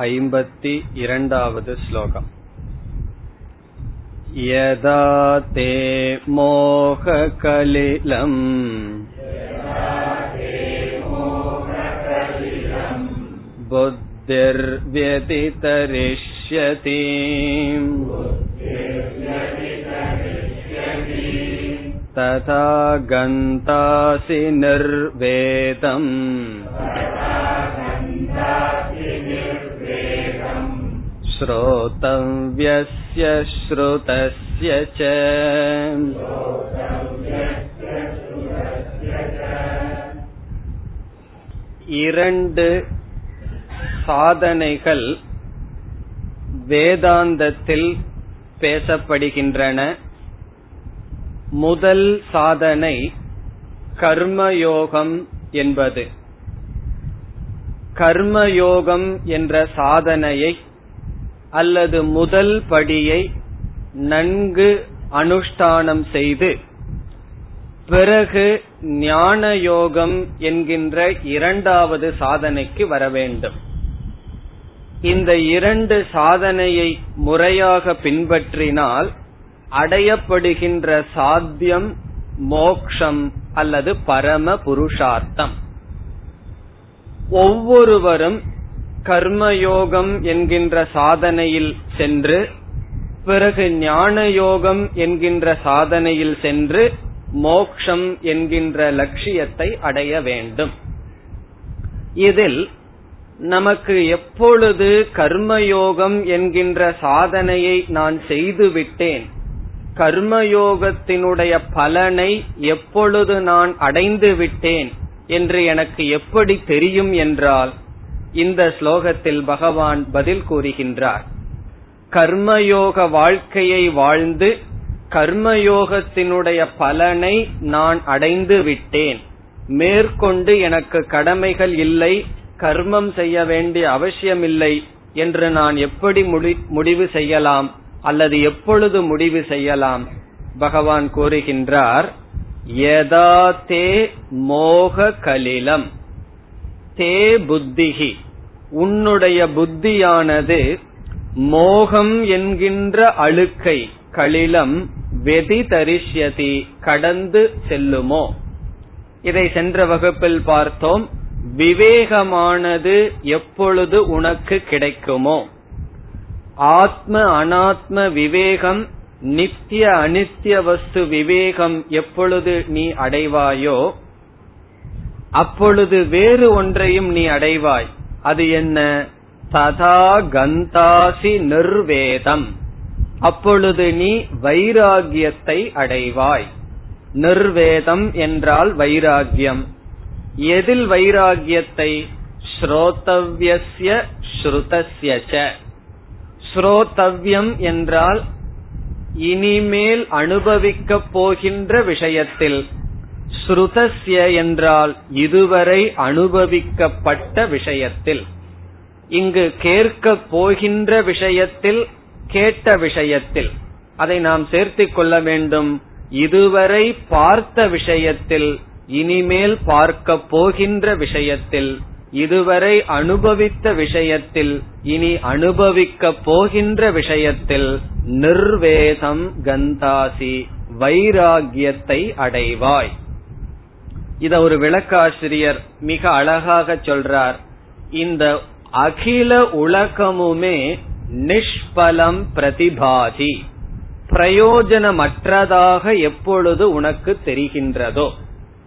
ऐम्बति इरण्डावद् श्लोकम् यदा ते मोहकलिलम् बुद्धिर्व्यतितरिष्यति तथा गन्तासि निर्वेदम् श्रोतव्यस्य श्रुतस्य च இரண்டு சாதனைகள் வேதாந்தத்தில் பேசப்படுகின்றன முதல் சாதனை கர்மயோகம் என்பது கர்மயோகம் என்ற சாதனையை அல்லது முதல் படியை நன்கு அனுஷ்டானம் செய்து பிறகு ஞான யோகம் என்கின்ற இரண்டாவது சாதனைக்கு வர வேண்டும். இந்த இரண்டு சாதனையை முறையாக பின்பற்றினால் அடையப்படுகின்ற சாத்தியம் மோக்ஷம் அல்லது பரம புருஷார்த்தம். ஒவ்வொருவரும் கர்மயோகம் என்கின்ற சாதனையில் சென்று பிறகு ஞான யோகம் என்கின்ற சாதனையில் சென்று மோக்ஷம் என்கின்ற லட்சியத்தை அடைய வேண்டும். இதில் நமக்கு எப்பொழுது கர்மயோகம் என்கின்ற சாதனையை நான் செய்துவிட்டேன் கர்மயோகத்தினுடைய பலனை எப்பொழுது நான் அடைந்து விட்டேன் என்று எனக்கு எப்படி தெரியும் என்றால் இந்த ஸ்லோகத்தில் பகவான் பதில் கூறுகின்றார். கர்மயோக வாழ்க்கையை வாழ்ந்து கர்மயோகத்தினுடைய பலனை நான் அடைந்து விட்டேன். மேற்கொண்டு எனக்கு கடமைகள் இல்லை கர்மம் செய்ய வேண்டிய அவசியமில்லை என்று நான் எப்படி முடிவு செய்யலாம் அல்லது எப்பொழுது முடிவு செய்யலாம்? பகவான் கூறுகின்றார் யதா தே மோக கலிலம் தே புத்திகி உன்னுடைய புத்தியானது மோகம் என்கின்ற அழுக்கை கழிலம் வெதி தரிஷ்யதி கடந்து செல்லுமோ? இதை சென்ற வகுப்பில் பார்த்தோம். விவேகமானது எப்பொழுது உனக்கு கிடைக்குமோ? ஆத்ம அனாத்ம விவேகம் நித்திய அனித்திய வஸ்து விவேகம் எப்பொழுது நீ அடைவாயோ அப்பொழுது வேறு ஒன்றையும் நீ அடைவாய். அது என்ன? ததா கந்தாசி நிர்வேதம். அப்பொழுது நீ வைராகியத்தை அடைவாய். நிர்வேதம் என்றால் வைராகியம். எதில் வைராகியத்தை? ஸ்ரோதவ்யஸ்ய ஸ்ருதஸ்யச்ச ஸ்ரோதவ்யம் என்றால் இனிமேல் அனுபவிக்கப் போகின்ற விஷயத்தில். ஸ்ருதஸ்ய என்றால் இதுவரை அனுபவிக்கப்பட்ட விஷயத்தில். இங்கு கேட்க போகின்ற விஷயத்தில் கேட்ட விஷயத்தில். அதை நாம் சேர்த்திக் கொள்ள வேண்டும். இதுவரை பார்த்த விஷயத்தில் இனிமேல் பார்க்க போகின்ற விஷயத்தில். இதுவரை அனுபவித்த விஷயத்தில் இனி அனுபவிக்க போகின்ற விஷயத்தில். நிர்வேதம் கந்தாசி வைராகியத்தை அடைவாய். இத ஒரு விளக்காசிரியர் மிக அழகாக சொல்றார். இந்த அகில உலகமுமே நிஷ்பலம் பிரதிபாதி பிரயோஜனமற்றதாக எப்பொழுது உனக்கு தெரிகின்றதோ.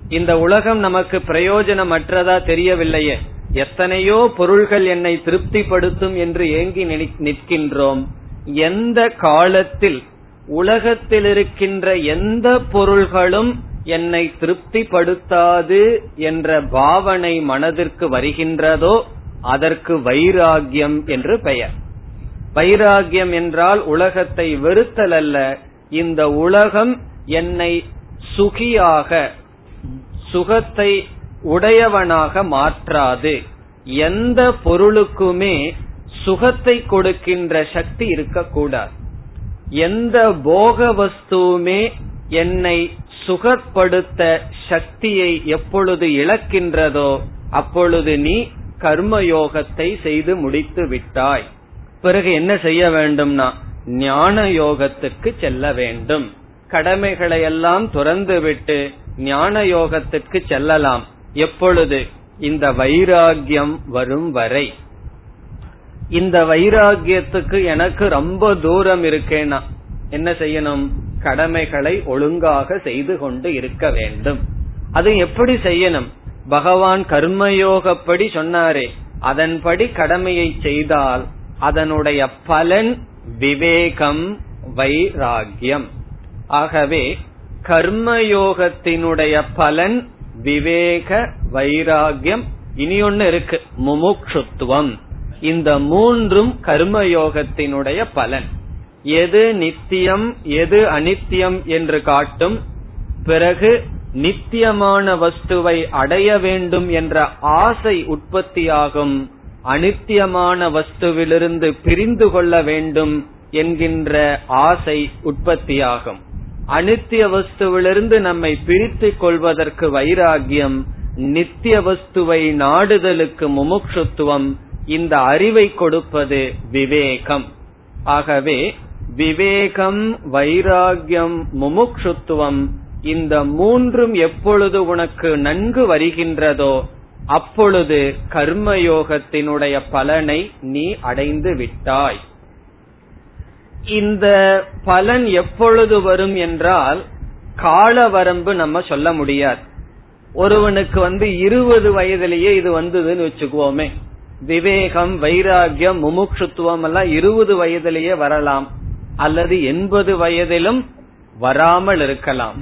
இந்த உலகம் நமக்கு பிரயோஜனமற்றதா தெரியவில்லையே. எத்தனையோ பொருள்கள் என்னை திருப்திப்படுத்தும் என்று ஏங்கி நிற்கின்றோம். எந்த காலத்தில் உலகத்தில் இருக்கின்ற எந்த பொருள்களும் என்னை திருப்திப்படுத்தாது என்ற பாவனை மனதிற்கு வருகின்றதோ அதற்கு வைராகியம் என்று பெயர். வைராகியம் என்றால் உலகத்தை வெறுத்தல் அல்ல இந்த உலகம் என்னை சுகியாக சுகத்தை உடையவனாக மாற்றாது. எந்த பொருளுக்குமே சுகத்தை கொடுக்கின்ற சக்தி இருக்கக்கூடாது. எந்த போக வஸ்துவுமே என்னை சுகப்படுத்த சக்தியை எப்பொழுது இழக்கின்றதோ அப்பொழுது நீ கர்மயோகத்தை செய்து முடித்து விட்டாய். பிறகு என்ன செய்ய வேண்டும்னா ஞான யோகத்துக்கு செல்ல வேண்டும். கடமைகளை எல்லாம் துறந்து விட்டு ஞான யோகத்திற்கு செல்லலாம். எப்பொழுது? இந்த வைராகியம் வரும் வரை. இந்த வைராகியத்துக்கு எனக்கு ரொம்ப தூரம் இருக்கேனா? என்ன செய்யணும்? கடமைகளை ஒழுங்காக செய்து கொண்டு இருக்க வேண்டும். அது எப்படி செய்யணும்? பகவான் கர்மயோகப்படி சொன்னாரே அதன்படி கடமையை செய்தால் அதனுடைய பலன் விவேகம் வைராகியம் ஆகவே கர்மயோகத்தினுடைய பலன் விவேக வைராகியம் இனி ஒன்னு இருக்கு முமுக்ஷுத்துவம். இந்த மூன்றும் கர்மயோகத்தினுடைய பலன். எது நித்தியம் எது அனித்தியம் என்று காட்டும் பிறகு நித்தியமான வஸ்துவை அடைய வேண்டும் என்ற ஆசை உற்பத்தியாகும் அனித்தியமான வஸ்துவிலிருந்து பிரிந்து கொள்ள வேண்டும் என்கின்ற ஆசை உற்பத்தியாகும். அனித்திய வஸ்துவிலிருந்து நம்மை பிரித்துக் கொள்வதற்கு வைராகியம் நித்திய வஸ்துவை நாடுதலுக்கு முமுட்சுத்துவம் இந்த அறிவை கொடுப்பது விவேகம். ஆகவே விவேகம் வைராகியம் முமுக்ஷுத்துவம் இந்த மூன்றும் எப்பொழுது உனக்கு நன்கு வருகின்றதோ அப்பொழுது கர்மயோகத்தினுடைய பலனை நீ அடைந்து விட்டாய். இந்த பலன் எப்பொழுது வரும் என்றால் கால வரம்பு நம்ம சொல்ல முடியாது. ஒருவனுக்கு வந்து இருபது வயதிலேயே இது வந்ததுன்னு வச்சுக்குவோமே. விவேகம் வைராகியம் முமுட்சுத்துவம் எல்லாம் இருபது வயதிலேயே வரலாம். அல்லது எண்பது வயதிலும் வராமல் இருக்கலாம்.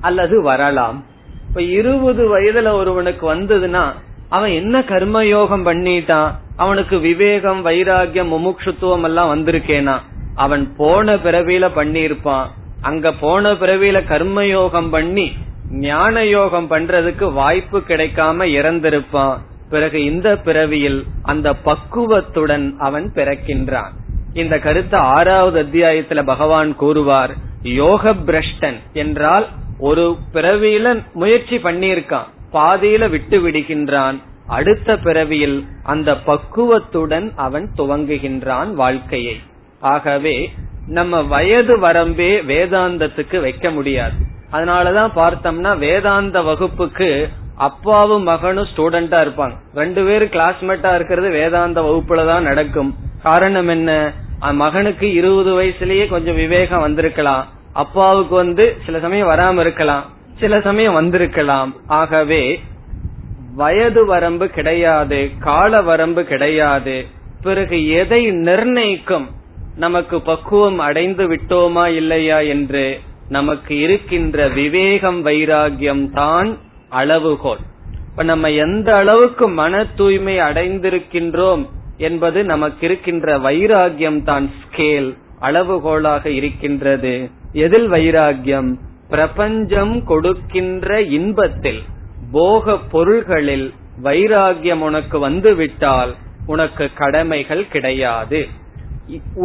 அல்லது வரலாம். இப்ப இருபது வயதுல ஒருவனுக்கு வந்ததுன்னா அவன் என்ன கர்மயோகம் பண்ணிட்டான்? அவனுக்கு விவேகம் வைராகியம் முமுட்சுத்துவம் எல்லாம் வந்திருக்கேனா? அவன் போன பிறவியில பண்ணியிருப்பான். அங்க போன பிறவியில கர்மயோகம் பண்ணி ஞான யோகம் பண்றதுக்கு வாய்ப்பு கிடைக்காம இறந்திருப்பான். பிறகு இந்த பிறவியில் அந்த பக்குவத்துடன் அவன் பிறக்கின்றான். இந்த கருத்து ஆறாவது அத்தியாயத்துல பகவான் கூறுவார் யோக பிரஷ்டன் என்றால் ஒரு பிறவியில முயற்சி பண்ணியிருக்கான் பாதியில விட்டு விடுகின்றான் அடுத்த பிறவியில் அந்த பக்குவத்துடன் அவன் துவங்குகின்றான் வாழ்க்கையை. ஆகவே நம்ம வயது வரம்பே வேதாந்தத்துக்கு வைக்க முடியாது. அதனாலதான் பார்த்தோம்னா வேதாந்த வகுப்புக்கு அப்பாவும் மகனும் ஸ்டூடெண்டா இருப்பாங்க. ரெண்டு பேரும் கிளாஸ்மேட்டா இருக்கிறது வேதாந்த வகுப்புல தான் நடக்கும். காரணம் என்ன? மகனுக்கு இருபது வயசுலயே கொஞ்சம் விவேகம் வந்திருக்கலாம். அப்பாவுக்கு வந்து சில சமயம் வராம இருக்கலாம். சில சமயம் வந்திருக்கலாம். ஆகவே வயது வரம்பு கிடையாது கால வரம்பு கிடையாது. பிறகு எதை நிர்ணயிக்கும்? நமக்கு பக்குவம் அடைந்து விட்டோமா இல்லையா என்று நமக்கு இருக்கின்ற விவேகம் வைராகியம் தான் அளவுகோல். இப்ப நம்ம எந்த அளவுக்கு மன தூய்மை அடைந்திருக்கின்றோம்? என்பது நமக்கு இருக்கின்ற வைராகியம் தான் ஸ்கேல் அளவுகோலாக இருக்கின்றது. எதில் வைராகியம் பிரபஞ்சம் கொடுக்கின்ற இன்பத்தில் போக பொருள்களில் வைராகியம் உனக்கு வந்துவிட்டால் உனக்கு கடமைகள் கிடையாது.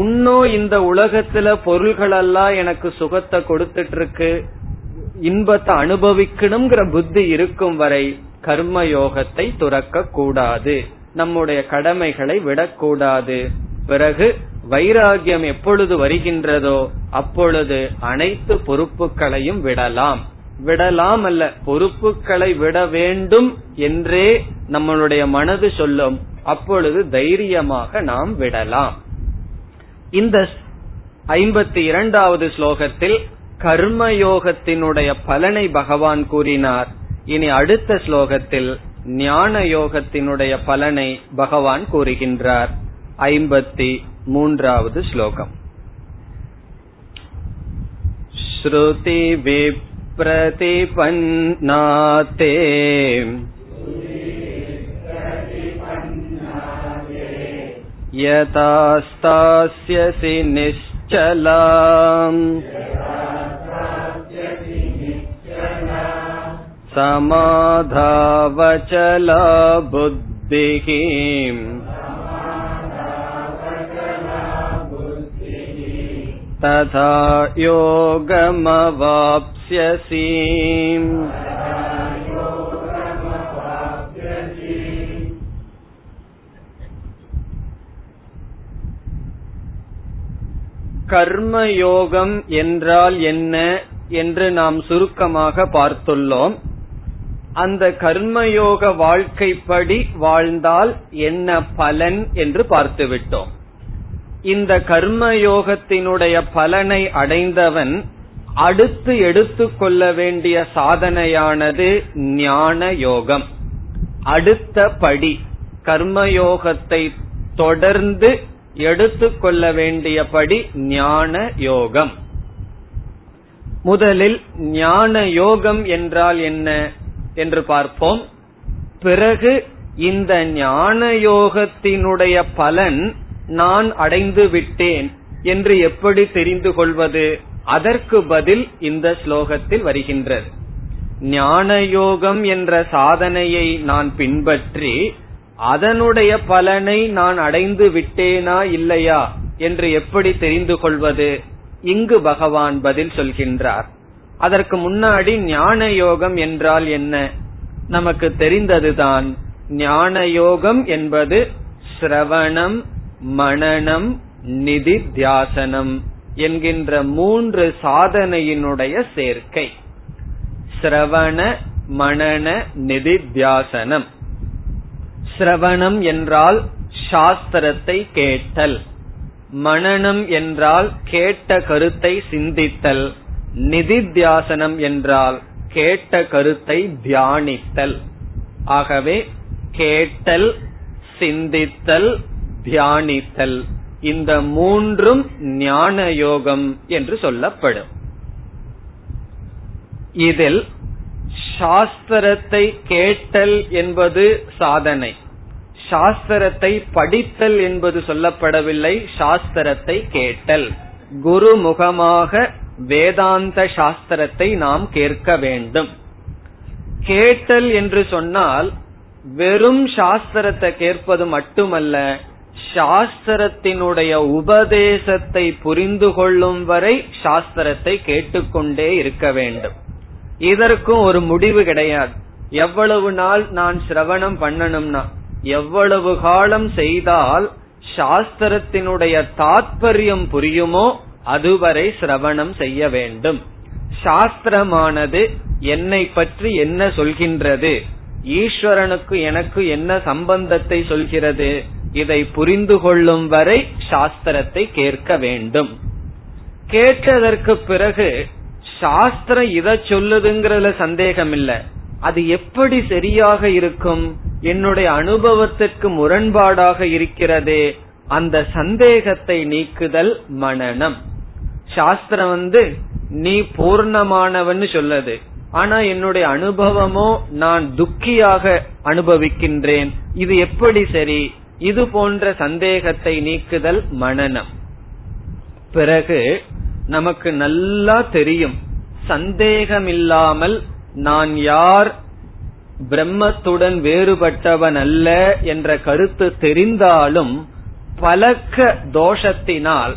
உன்னோ இந்த உலகத்துல பொருள்கள் எல்லாம் எனக்கு சுகத்தை கொடுத்துட்டு இருக்கு இன்பத்தை அனுபவிக்கணுங்கிற புத்தி இருக்கும் வரை கர்ம யோகத்தை துறக்க கூடாது நம்முடைய கடமைகளை விடக்கூடாது. பிறகு வைராகியம் எப்பொழுது வருகின்றதோ அப்பொழுது அனைத்து பொறுப்புகளையும் விடலாம். விடலாம் அல்ல பொறுப்புகளை விட வேண்டும் என்றே நம்மளுடைய மனது சொல்லும். அப்பொழுது தைரியமாக நாம் விடலாம். இந்த ஐம்பத்தி இரண்டாவது ஸ்லோகத்தில் கர்மயோகத்தினுடைய பலனை பகவான் கூறினார். இனி அடுத்த ஸ்லோகத்தில் ஞான யோகத்தினுடைய பலனை பகவான் கூறுகின்றார் ஐம்பத்தி மூன்றாவது ஸ்லோகம் ஸ்ருதி விப்ரதிபன்னாதே यथा स्थास्यसि समाधावचला बुद्धिः तथा योगमवाप्स्यसि கர்மயோகம் என்றால் என்ன என்று நாம் சுருக்கமாக பார்த்துள்ளோம். அந்த கர்மயோக வாழ்க்கைப்படி வாழ்ந்தால் என்ன பலன் என்று பார்த்துவிட்டோம். இந்த கர்மயோகத்தினுடைய பலனை அடைந்தவன் அடுத்து எடுத்துக்கொள்ள வேண்டிய சாதனையானது ஞான யோகம். அடுத்த படி கர்மயோகத்தை தொடர்ந்து எடுத்துக்கொள்ள வேண்டிய படி ஞான யோகம். முதலில் ஞான யோகம் என்றால் என்ன? என்று பார்ப்போம். பிறகு இந்த ஞான யோகத்தினுடைய பலன் நான் அடைந்து விட்டேன் என்று எப்படி தெரிந்து கொள்வது? அதற்கு பதில் இந்த ஸ்லோகத்தில் வருகின்றது. ஞான யோகம் என்ற சாதனையை நான் பின்பற்றி அதனுடைய பலனை நான் அடைந்து விட்டேனா இல்லையா என்று எப்படி தெரிந்து கொள்வது? இங்கு பகவான் பதில் சொல்கின்றார். அதற்கு முன்னாடி ஞான யோகம் என்றால் என்ன? நமக்கு தெரிந்ததுதான். ஞான யோகம் என்பது சிரவணம் மனநம் நிதித்தியாசனம் என்கின்ற மூன்று சாதனையினுடைய சேர்க்கை. சிரவண மனன நிதித்தியாசனம். சிரவணம் என்றால் சாஸ்திரத்தை கேட்டல். மனநம் என்றால் கேட்ட கருத்தை சிந்தித்தல். நிதித்தியாசனம் என்றால் கேட்ட கருத்தை தியானித்தல். ஆகவே கேட்டல் சிந்தித்தல் தியானித்தல். இந்த மூன்றும் ஞான யோகம் என்று சொல்லப்படும். இதில் சாஸ்திரத்தை கேட்டல் என்பது சாதனை. சாஸ்திரத்தை படித்தல் என்பது சொல்லப்படவில்லை சாஸ்திரத்தை கேட்டல். குரு முகமாக வேதாந்த சாஸ்திரத்தை நாம் கேட்க வேண்டும். கேட்டல் என்று சொன்னால் வெறும் சாஸ்திரத்தை கேட்பது மட்டுமல்ல சாஸ்திரத்தினுடைய உபதேசத்தை புரிந்து கொள்ளும் வரை சாஸ்திரத்தை கேட்டுக்கொண்டே இருக்க வேண்டும். இதற்கும் ஒரு முடிவு கிடையாது. எவ்வளவு நாள் நான் சிரவணம் பண்ணணும்னா எவ்வளவு காலம் செய்தால் சாஸ்திரத்தினுடைய தாத்பரியம் புரியுமோ அதுவரை சிரவணம் செய்ய வேண்டும். சாஸ்திரமானது என்னை பற்றி என்ன சொல்கின்றது? ஈஸ்வரனுக்கு எனக்கு என்ன சம்பந்தத்தை சொல்கிறது? இதை புரிந்து கொள்ளும் வரை சாஸ்திரத்தை கேட்க வேண்டும். கேட்டதற்கு பிறகு சாஸ்திரம் இதை சொல்லுதுங்கிறதுல சந்தேகம் இல்ல அது எப்படி சரியாக இருக்கும்? என்னுடைய அனுபவத்திற்கு முரண்பாடாக இருக்கிறதே அந்த சந்தேகத்தை நீக்குதல் மனநம். சாஸ்திரம் வந்து நீ பூர்ணமானவன்னு சொல்லது. ஆனா என்னுடைய அனுபவமோ நான் துக்கியாக அனுபவிக்கின்றேன். இது எப்படி சரி? இது போன்ற சந்தேகத்தை நீக்குதல் மனநம். பிறகு நமக்கு நல்லா தெரியும். சந்தேகமில்லாமல் நான் யார் பிரம்மத்துடன் வேறுபட்டவன் அல்ல என்ற கருத்து தெரிந்தாலும் பழக்க தோஷத்தினால்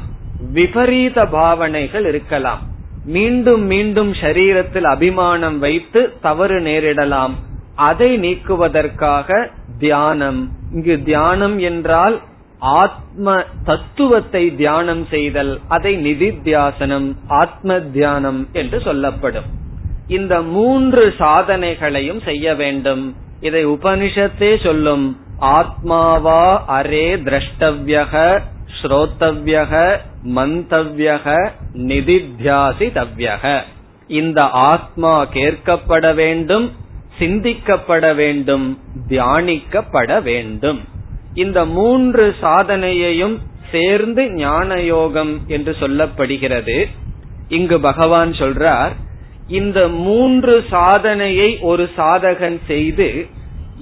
விபரீத பாவனைகள் இருக்கலாம். மீண்டும் மீண்டும் சரீரத்தில் அபிமானம் வைத்து தவறு நேரிடலாம். அதை நீக்குவதற்காக தியானம். இங்கு தியானம் என்றால் ஆத்ம தத்துவத்தை தியானம் செய்தல் அதை நிதித்தியாசனம் ஆத்ம தியானம் என்று சொல்லப்படும். இந்த மூன்று சாதனைகளையும் செய்ய வேண்டும். இதை உபனிஷத்தே சொல்லும். ஆத்மாவா அரே திரஷ்டவ்யக ஸ்ரோத்தவ்யக மந்தவ்யக நிதித்தியாசிதவ்யக இந்த ஆத்மா கேட்கப்பட வேண்டும் சிந்திக்கப்பட வேண்டும் தியானிக்கப்பட வேண்டும். இந்த மூன்று சாதனையையும் சேர்ந்து ஞான யோகம் என்று சொல்லப்படுகிறது. இங்கு பகவான் சொல்றார் இந்த மூன்று சாதனையை ஒரு சாதகன் செய்து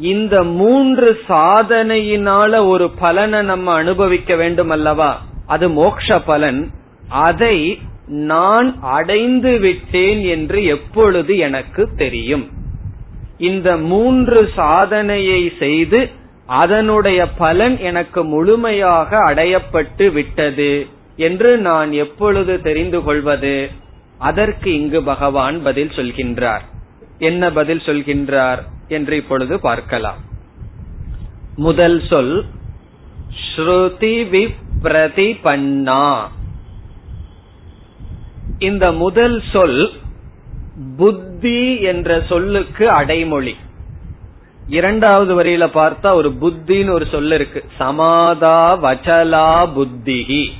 இந்த மூன்று சாதனையினால ஒரு பலனை நம்ம அனுபவிக்க வேண்டும் அல்லவா? அது மோக்ஷ பலன். அதை நான் அடைந்து விட்டேன் என்று எப்பொழுது எனக்கு தெரியும்? இந்த மூன்று சாதனையை செய்து அதனுடைய பலன் எனக்கு முழுமையாக அடையப்பட்டு விட்டது என்று நான் எப்பொழுது தெரிந்து கொள்வது? அதற்கு இங்கு பகவான் பதில் சொல்கின்றார். என்ன பதில் சொல்கின்றார் என்று இப்பொழுது பார்க்கலாம். முதல் சொல் ஸ்ருதி பிரதிபன்னா. இந்த முதல் சொல் புத்தி என்ற சொல்லுக்கு அடைமொழி. இரண்டாவது வரியில பார்த்தா ஒரு புத்தின்னு ஒரு சொல் இருக்கு. சமாதா வச்சலா புத்திகி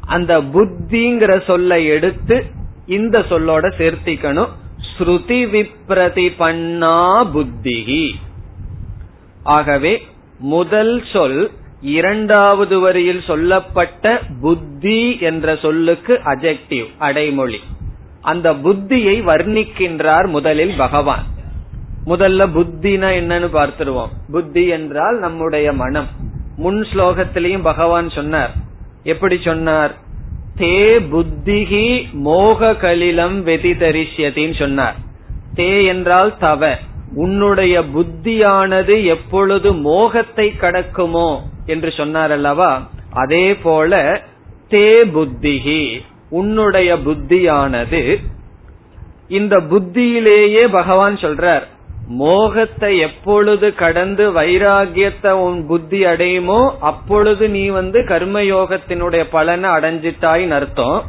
அந்த புத்திங்கிற சொல்லை எடுத்து இந்த சொல்லோட சேர்த்திக்கணும். ஸ்ருதி விப்ரதி பண்ணா புத்திகி ஆகவே முதல் சொல் இரண்டாவது வரியில் சொல்லப்பட்ட புத்தி என்ற சொல்லுக்கு அஜெக்டிவ் அடைமொழி. அந்த புத்தியை வர்ணிக்கின்றார் முதலில் பகவான். முதல்ல புத்தினா என்னன்னு பார்த்துருவோம். புத்தி என்றால் நம்முடைய மனம். முன் ஸ்லோகத்திலையும் பகவான் சொன்னார். எப்படி சொன்னார்? தே புத்திகி மோக கலிலம் வெதிதரிசியத்தின்னு சொன்னார். தே என்றால் தவ. உன்னுடைய புத்தியானது எப்பொழுது மோகத்தை கடக்குமோ என்று சொன்னார் அல்லவா அதே போல தே புத்திகி உன்னுடைய புத்தியானது. இந்த புத்தியிலேயே பகவான் சொல்றார் மோகத்தை எப்பொழுது கடந்து வைராகியத்தை உன் புத்தி அடையுமோ அப்பொழுது நீ வந்து கர்மயோகத்தினுடைய பலனை அடைஞ்சிட்டாயின்னு அர்த்தம்.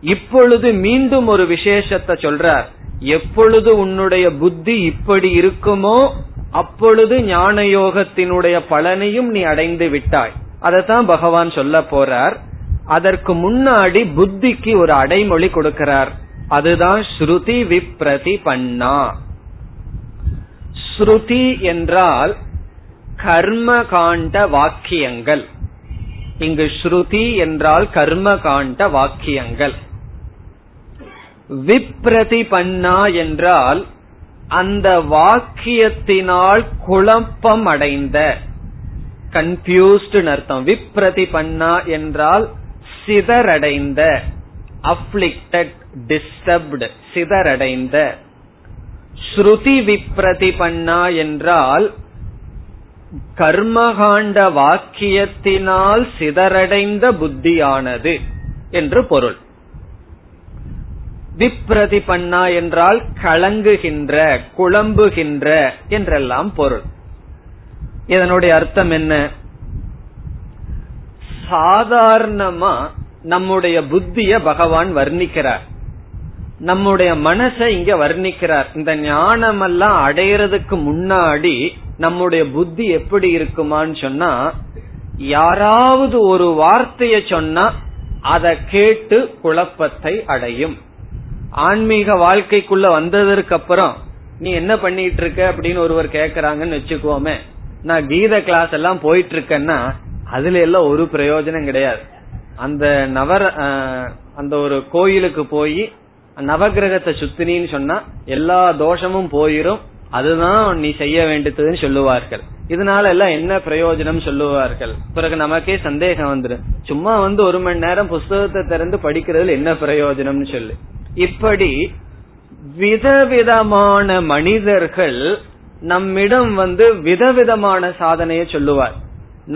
இப்பொழுது மீண்டும் ஒரு விசேஷத்தை சொல்றார் எப்பொழுது உன்னுடைய புத்தி இப்படி இருக்குமோ அப்பொழுது ஞான யோகத்தினுடைய பலனையும் நீ அடைந்து விட்டாய். அதைத்தான் பகவான் சொல்ல போறார். அதற்கு முன்னாடி புத்திக்கு ஒரு அடைமொழி கொடுக்கிறார். அதுதான் ஸ்ருதி விப்ரதி பண்ணா ஸ்ருதி என்றால் கர்ம காண்ட வாக்கியங்கள். இங்கு ஸ்ருதி என்றால் கர்ம காண்ட வாக்கியங்கள். விப்ரதி பண்ணா என்றால் அந்த வாக்கியத்தினால் குழப்பம் அடைந்த கன்ஃபியூஸ்டு அர்த்தம். விப்ரதி பண்ணா என்றால் சிதறடைந்த அப்ளிக்டட் டிஸ்டர்ப்டு சிதறடைந்த. ஸ்ருதி விப்ரதி பண்ணா என்றால் கர்மகாண்ட வாக்கியத்தினால் சிதறடைந்த புத்தியானது என்று பொருள். விப்ரதிபன்னா என்றால் கலங்குகின்ற குழம்புகின்ற என்றெல்லாம் பொருள். இதனுடைய அர்த்தம் என்ன? சாதாரணமா நம்முடைய புத்திய பகவான் வர்ணிக்கிறார். நம்முடைய மனசை இங்க வர்ணிக்கிறார். இந்த ஞானம் எல்லாம் அடையறதுக்கு முன்னாடி நம்முடைய புத்தி எப்படி இருக்குமான்னு சொன்னா யாராவது ஒரு வார்த்தைய சொன்னா அதை கேட்டு குழப்பத்தை அடையும். ஆன்மீக வாழ்க்கைக்குள்ள வந்ததற்கு அப்புறம் நீ என்ன பண்ணிட்டு இருக்க அப்படின்னு ஒருவர் கேக்குறாங்கன்னு வச்சுக்கோமே நான் கீத கிளாஸ் எல்லாம் போயிட்டு இருக்கேன்னா அதுல எல்லாம் ஒரு பிரயோஜனம் கிடையாது. அந்த நவர அந்த ஒரு கோயிலுக்கு போய் நவகிரகத்தை சுத்தினின்னு சொன்னா எல்லா தோஷமும் போயிரும். அதுதான் நீ செய்ய வேண்டியதுன்னு சொல்லுவார்கள். இதனால எல்லாம் என்ன பிரயோஜனம் சொல்லுவார்கள்? பிறகு நமக்கே சந்தேகம் வந்துடும் சும்மா வந்து ஒரு மணி நேரம் புஸ்தகத்தை திறந்து படிக்கிறதுல என்ன பிரயோஜனம்னு சொல்லு. இப்படி விதவிதமான மனிதர்கள் நம்மிடம் வந்து விதவிதமான சாதனைய சொல்லுவார்.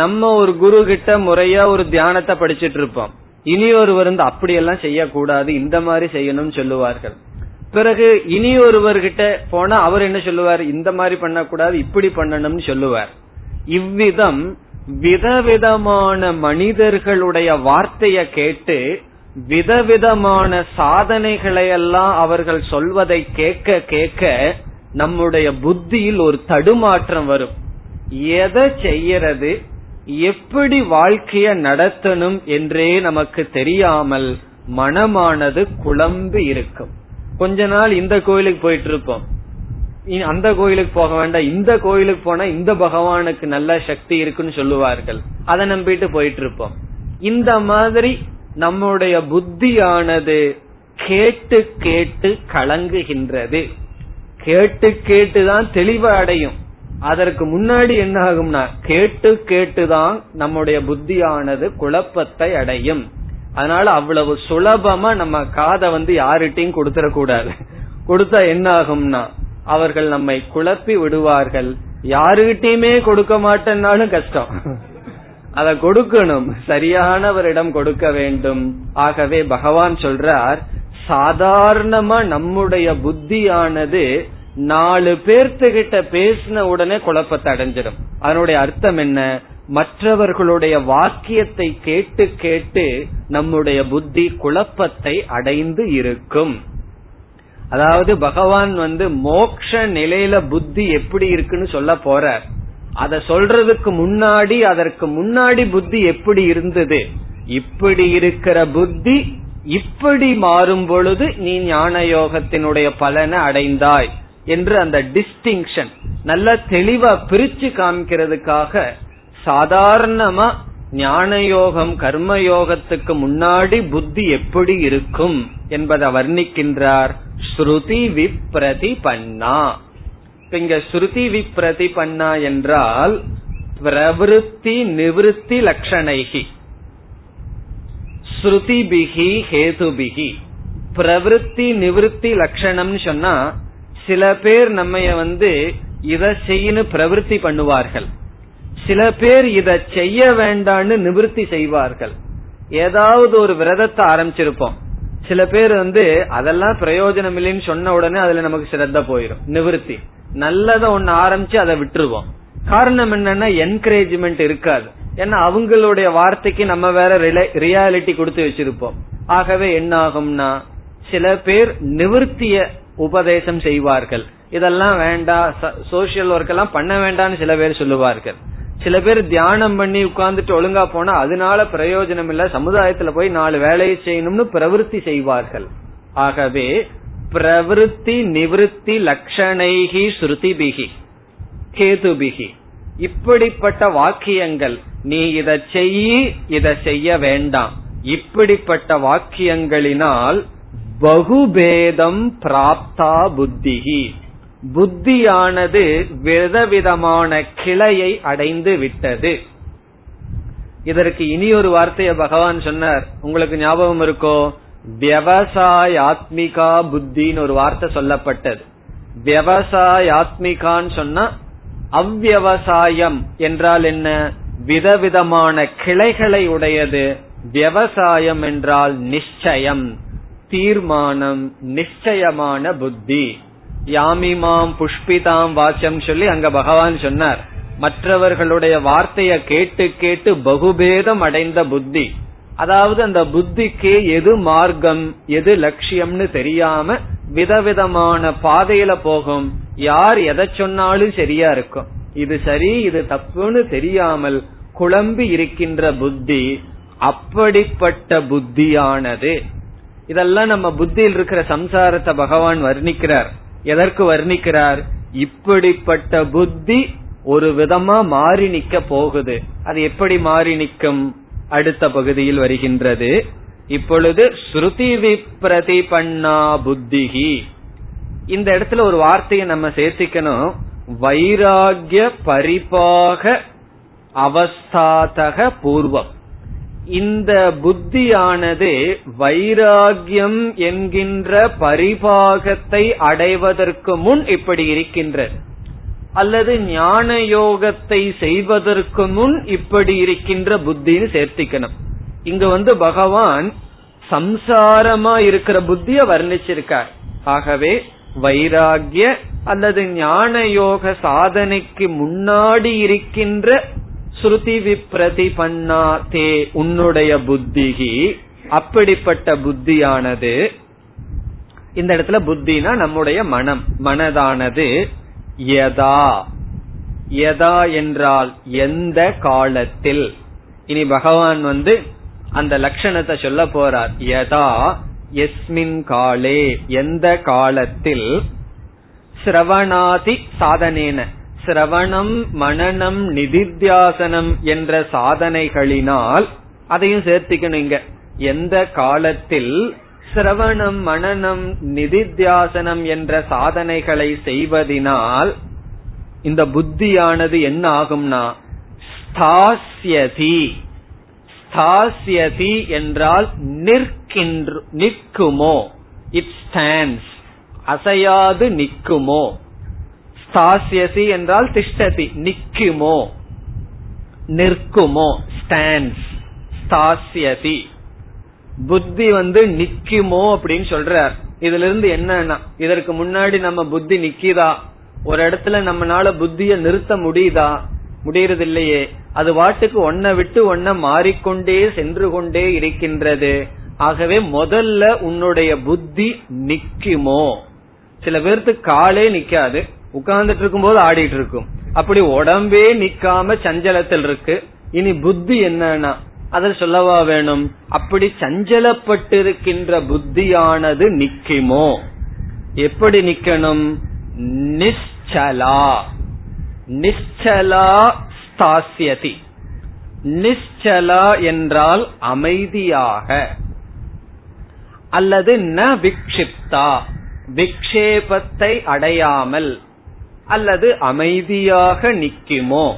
நம்ம ஒரு குரு கிட்ட முறையா ஒரு தியானத்தை படிச்சிட்டு இருப்போம். இனி ஒருவர் வந்து அப்படியெல்லாம் செய்யக்கூடாது இந்த மாதிரி செய்யணும்னு சொல்லுவார்கள். பிறகு இனி ஒருவர்கிட்ட போனா அவர் என்ன சொல்லுவார்? இந்த மாதிரி பண்ணக்கூடாது இப்படி பண்ணணும்னு சொல்லுவார். இவ்விதம் விதவிதமான மனிதர்களுடைய வார்த்தைய கேட்டு விதவிதமான சாதனைகளை எல்லாம் அவர்கள் சொல்வதை கேட்க கேட்க நம்முடைய புத்தியில் ஒரு தடுமாற்றம் வரும். எதை செய்யறது எப்படி வாழ்க்கைய நடத்தணும் என்றே நமக்கு தெரியாமல் மனமானது குழம்பு இருக்கும். கொஞ்ச நாள் இந்த கோயிலுக்கு போயிட்டு இருப்போம் அந்த கோயிலுக்கு போக வேண்டாம். இந்த கோயிலுக்கு போனா இந்த பகவானுக்கு நல்ல சக்தி இருக்குன்னு சொல்லுவார்கள். அதை நம்பிட்டு போயிட்டு இருப்போம் இந்த மாதிரி நம்முடைய புத்தியானது கேட்டு கேட்டு கலங்குகின்றது. கேட்டு கேட்டுதான் தெளிவு அடையும். அதற்கு முன்னாடி என்ன ஆகும்னா கேட்டு கேட்டுதான் நம்முடைய புத்தியானது குழப்பத்தை அடையும். அதனால அவ்வளவு சுலபமா நம்ம காதை வந்து யாருகிட்டையும் கொடுத்துடக்கூடாது. கொடுத்தா என்ன ஆகும்னா அவர்கள் நம்மை குழப்பி விடுவார்கள். யாருகிட்டயுமே கொடுக்க மாட்டேன்னாலும் கஷ்டம். அதை கொடுக்கணும். சரியானவரிடம் கொடுக்க வேண்டும். ஆகவே பகவான் சொல்றார் சாதாரணமா நம்முடைய புத்தியானது நாலு பேர்த்துகிட்ட பேசின உடனே குழப்பத்தை அடைஞ்சிடும். அதனுடைய அர்த்தம் என்ன? மற்றவர்களுடைய வாக்கியத்தை கேட்டு கேட்டு நம்முடைய புத்தி குழப்பத்தை அடைந்து இருக்கும். அதாவது பகவான் வந்து மோக்ஷ நிலையில புத்தி எப்படி இருக்குன்னு சொல்ல போறார். அதை சொல்றதுக்கு முன்னாடி அதற்கு முன்னாடி புத்தி எப்படி இருந்தது? இப்படி இருக்கிற புத்தி இப்படி மாறும் பொழுது நீ ஞான யோகத்தினுடைய பலனை அடைந்தாய் என்று அந்த டிஸ்டிங்ஷன் நல்ல தெளிவா பிரிச்சு காமிக்கிறதுக்காக சாதாரணமா ஞான யோகம் கர்ம யோகத்துக்கு முன்னாடி புத்தி எப்படி இருக்கும் என்பதை வர்ணிக்கின்றார் ஸ்ருதி விப்ரதி பண்ணா இங்க ஸ்ருதி விப்ரதி பண்ணா என்றால் பிரவருத்தி நிவிருத்தி லட்சணைகி ஸ்ருதிபிகி ஹேதுபிகி பிரவருத்தி நிவிருத்தி லட்சணம்னு சொன்னா சில பேர் நம்ம வந்து இத செய்யு பிரவருத்தி பண்ணுவார்கள். சில பேர் இத செய்ய வேண்டான்னு நிவர்த்தி செய்வார்கள். ஏதாவது ஒரு விரதத்தை ஆரம்பிச்சிருப்போம். சில பேர் வந்து அதெல்லாம் பிரயோஜனம் இல்லைன்னு சொன்ன உடனே அதுல நமக்கு சிரத்த போயிடும் நிவர்த்தி. நல்லத ஒன்னு ஆரம்பிச்சு அதை விட்டுருவோம். காரணம் என்னன்னா என்கரேஜ்மெண்ட் இருக்காது. ஏன்னா அவங்களுடைய வார்த்தைக்கு நம்ம வேற ரியாலிட்டி கொடுத்து வச்சிருப்போம். ஆகவே என்ன ஆகும்னா சில பேர் நிவர்த்திய உபதேசம் செய்வார்கள். இதெல்லாம் வேண்டாம் சோசியல் ஒர்க் எல்லாம் பண்ண வேண்டாம்னு சில பேர் சொல்லுவார்கள். சில பேர் தியானம் பண்ணி உட்கார்ந்துட்டு ஒழுங்கா போனா அதனால பிரயோஜனம் இல்ல. சமுதாயத்துல போய் நாலு வேலையை செய்யணும்னு பிரவருத்தி செய்வார்கள். ஆகவே பிரவருத்தி நிவிருத்தி லட்சணைகி ஸ்ருதிபிகி கேதுபிகி இப்படிப்பட்ட வாக்கியங்கள் நீ இதை செய்யி இதை செய்ய வேண்டாம். இப்படிப்பட்ட வாக்கியங்களினால் பகுபேதம் பிராப்தா புத்திகி புத்தியானது விதவிதமான கிளையை அடைந்து விட்டது. இதற்கு இனி ஒரு வார்த்தையை பகவான் சொன்னார். உங்களுக்கு ஞாபகம் இருக்கோ? விவசாயாத்மிகா புத்தின்னு ஒரு வார்த்தை சொல்லப்பட்டது. விவசாயாத்மிகான்னு சொன்னா அவ்வசாயம் என்றால் என்ன? விதவிதமான கிளைகளை உடையது. விவசாயம் என்றால் நிச்சயம் தீர்மானம் நிச்சயமான புத்தி. யாமிமாம் புஷ்பிதாம் வாச்சம் சொல்லி அங்க பகவான் சொன்னார். மற்றவர்களுடைய வார்த்தைய கேட்டு கேட்டு பகுபேதம் அடைந்த புத்தி. அதாவது அந்த புத்திக்கு எது மார்க்கம் எது லட்சியம்னு தெரியாம விதவிதமான பாதையில போகும். யார் எதை சொன்னாலும் சரியா இருக்கும். இது சரி இது தப்புன்னு தெரியாமல் குழம்பி இருக்கின்ற புத்தி அப்படிப்பட்ட புத்தியானது. இதெல்லாம் நம்ம புத்தியில் இருக்கிற சம்சாரத்தை பகவான் வர்ணிக்கிறார். எதற்கு வர்ணிக்கிறார்? இப்படிப்பட்ட புத்தி ஒரு விதமா மாறி நிக்க போகுது. அது எப்படி மாறி நிற்கும் அடுத்த பகுதியில் வருகின்றது. இப்பொழுது ஸ்ருதி விப்ரதிபண்ணா புத்திகி இந்த இடத்துல ஒரு வார்த்தையை நம்ம சேர்த்திக்கணும். வைராகிய பரிபாக அவஸ்தாதக பூர்வம். இந்த புத்தியானது வைராகியம் என்கின்ற பரிபாகத்தை அடைவதற்கு முன் இப்படி இருக்கின்றது. அல்லது ஞான யோகத்தை செய்வதற்கு முன் இப்படி இருக்கின்ற புத்தின்னு சேர்த்திக்கணும். இங்க வந்து பகவான் சம்சாரமா இருக்கிற புத்திய வர்ணிச்சிருக்கார். ஆகவே வைராகிய அல்லது ஞான யோக சாதனைக்கு முன்னாடி இருக்கின்ற ஸ்ருதி விப்ரதி பண்ணா தே உன்னுடைய புத்திகி. அப்படிப்பட்ட புத்தியானது. இந்த இடத்துல புத்தினா நம்முடைய மனம் மனதானது. யதா. யதா என்றால் எந்த காலத்தில்? இனி பகவான் வந்து அந்த லட்சணத்தை சொல்ல போறார். யதா எஸ்மின் காலே எந்த காலத்தில்? சிரவணாதி சாதனேன. சிரவணம் மனநம் நிதித்தியாசனம் என்ற சாதனைகளினால் அதையும் சேர்த்துக்கணுங்க எந்த காலத்தில் சிரவணம் மனநம் நிதித்தியாசனம் என்ற சாதனைகளை செய்வதினால் இந்த புத்தியானது என்ன ஆகும்னா ஸ்தாஸ்யதி. ஸ்தாஸ்யதி என்றால் நிற்கின்ற நிற்குமோ? இட் ஸ்டாண்ட்ஸ் அசையாது நிற்குமோ? ஸ்தாசியசி என்றால் திஷ்டதி நிக்குமோ நிற்குமோ? ஸ்டாண்ட்ஸ் ஸ்தாசியதி புத்தி வந்து நிக்குமோ அப்படின்னு சொல்றார். இதுல இருந்து என்னன்னா இதற்கு முன்னாடி நம்ம புத்தி நிக்கிதா? ஒரு இடத்துல நம்மனால புத்திய நிறுத்த முடியுதா? முடியறது இல்லையே அது வாட்டுக்கு ஒன்ன விட்டு ஒன்ன மாறிக்கொண்டே சென்று கொண்டே இருக்கின்றது. ஆகவே முதல்ல உன்னுடைய புத்தி நிக்குமோ சில பேர்த்து காலே நிக்காது உட்கார்ந்துட்டு இருக்கும் போது ஆடிட்டு இருக்கும் அப்படி உடம்பே நிக்காம சஞ்சலத்தில் இருக்கு இனி புத்தி என்னன்னா அதில் சொல்லவா வேணும்? அப்படி சஞ்சலப்பட்டிருக்கின்ற புத்தியானது நிக்குமோ? எப்படி நிக்கணும்? நிச்சலா. நிச்சலா ஸ்தாசியதி நிச்சலா என்றால் அமைதியாக. அல்லது ந விக்ஷிப்தா. விக்ஷேபத்தை அடையாமல். அல்லது அமைதியாக நிக்குமோ?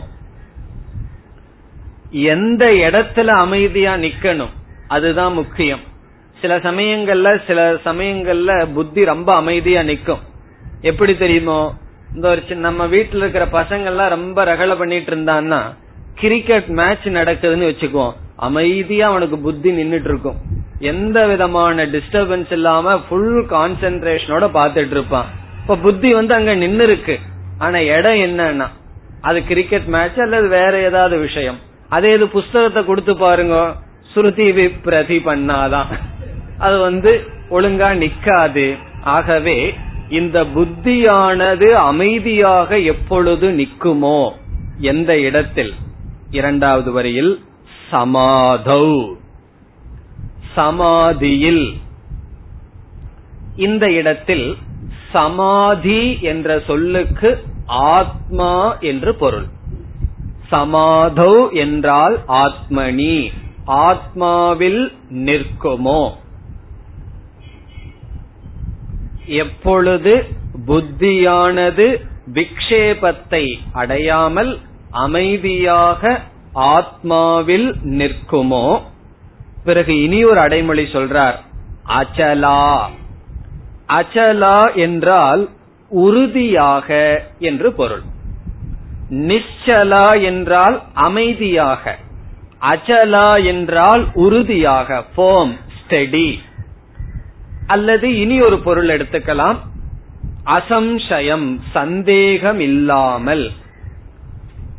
எந்த இடத்துல அமைதியா நிக்கணும்? அதுதான் முக்கியம். சில சமயங்கள்ல சில சமயங்கள்ல புத்தி ரொம்ப அமைதியா நிக்கும். எப்படி தெரியுமோ? இந்த ஒரு நம்ம வீட்டுல இருக்கிற பசங்க எல்லாம் ரொம்ப ரகல பண்ணிட்டு இருந்தான்னா கிரிக்கெட் மேட்ச் நடக்குதுன்னு வச்சுக்குவோம். அமைதியா அவனுக்கு புத்தி நின்னுட்டு இருக்கும் எந்த விதமான டிஸ்டர்பன்ஸ் இல்லாம ஃபுல் கான்சென்ட்ரேஷனோட பாத்துட்டு இருப்பான். இப்ப புத்தி வந்து அங்க நின்னு இருக்கு ஆனா இடம் என்னன்னா அது கிரிக்கெட் மேட்ச் அல்லது வேற ஏதாவது விஷயம். அதே இது புஸ்தகத்தை கொடுத்து பாருங்க ஸ்ருதி விப்ரதி பண்ணாதான் அது வந்து ஒழுங்கா நிக்காது. ஆகவே இந்த புத்தியானது அமைதியாக எப்பொழுது நிக்குமோ எந்த இடத்தில்? இரண்டாவது வரியில் சமாதௌ. சமாதியில். இந்த இடத்தில் சமாதி என்ற சொல்லுக்கு ஆத்மா என்று பொருள். சமாதௌ என்றால் ஆத்மனி. ஆத்மாவில் நிற்குமோ? எப்பொழுது புத்தியானது விக்ஷேபத்தை அடையாமல் அமைதியாக ஆத்மாவில் நிற்குமோ? பிறகு இனி ஒரு அடைமொழி சொல்றார் அச்சலா. அச்சலா என்றால் உறுதியாக என்று பொருள். நிச்சலா என்றால் அமைதியாக அச்சலா என்றால் உறுதியாக ஃபோம் ஸ்டெடி அல்லது இனி ஒரு பொருள் எடுத்துக்கலாம். அசம்சயம் சந்தேகம் இல்லாமல்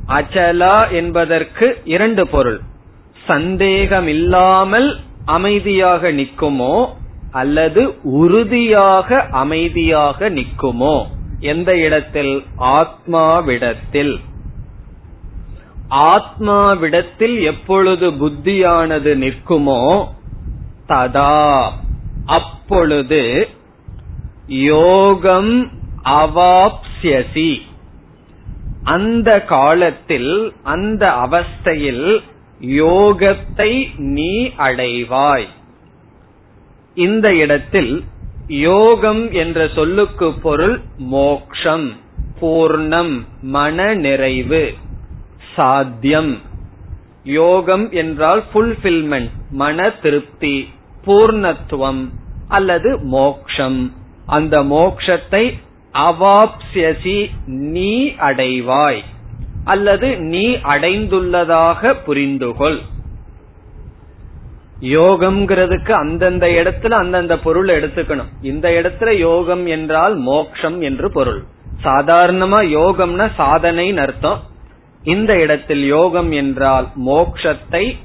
அச்சலா என்பதற்கு இரண்டு பொருள். சந்தேகம் இல்லாமல் அமைதியாக நிற்குமோ அல்லது உறுதியாக அமைதியாக நிற்குமோ? எந்த இடத்தில்? ஆத்மாவிடத்தில். ஆத்மாவிடத்தில் எப்பொழுது புத்தியானது நிற்குமோ ததா. அப்பொழுது யோகம் அவாப்சியசி அந்த காலத்தில் அந்த அவஸ்தையில் யோகத்தை நீ அடைவாய். இந்த இடத்தில் யோகம் என்ற சொல்லுக்கு பொருள் மோக்ஷம் பூர்ணம் மன நிறைவு சாத்தியம். யோகம் என்றால் புல்பில்மெண்ட் மன திருப்தி பூர்ணத்துவம் அல்லது மோக்ஷம். அந்த மோக்ஷத்தை அவாப்சியசி நீ அடைவாய் அல்லது நீ அடைந்துள்ளதாக புரிந்துகொள். யோகம்ங்கிறதுக்கு அந்தந்த இடத்துல அந்தந்த பொருள் எடுத்துக்கணும். இந்த இடத்துல யோகம் என்றால் மோக்ஷம் என்று பொருள். சாதாரணமா யோகம்னா சாதனைன்னு அர்த்தம். இந்த இடத்தில் யோகம் என்றால் மோக்ஷத்தை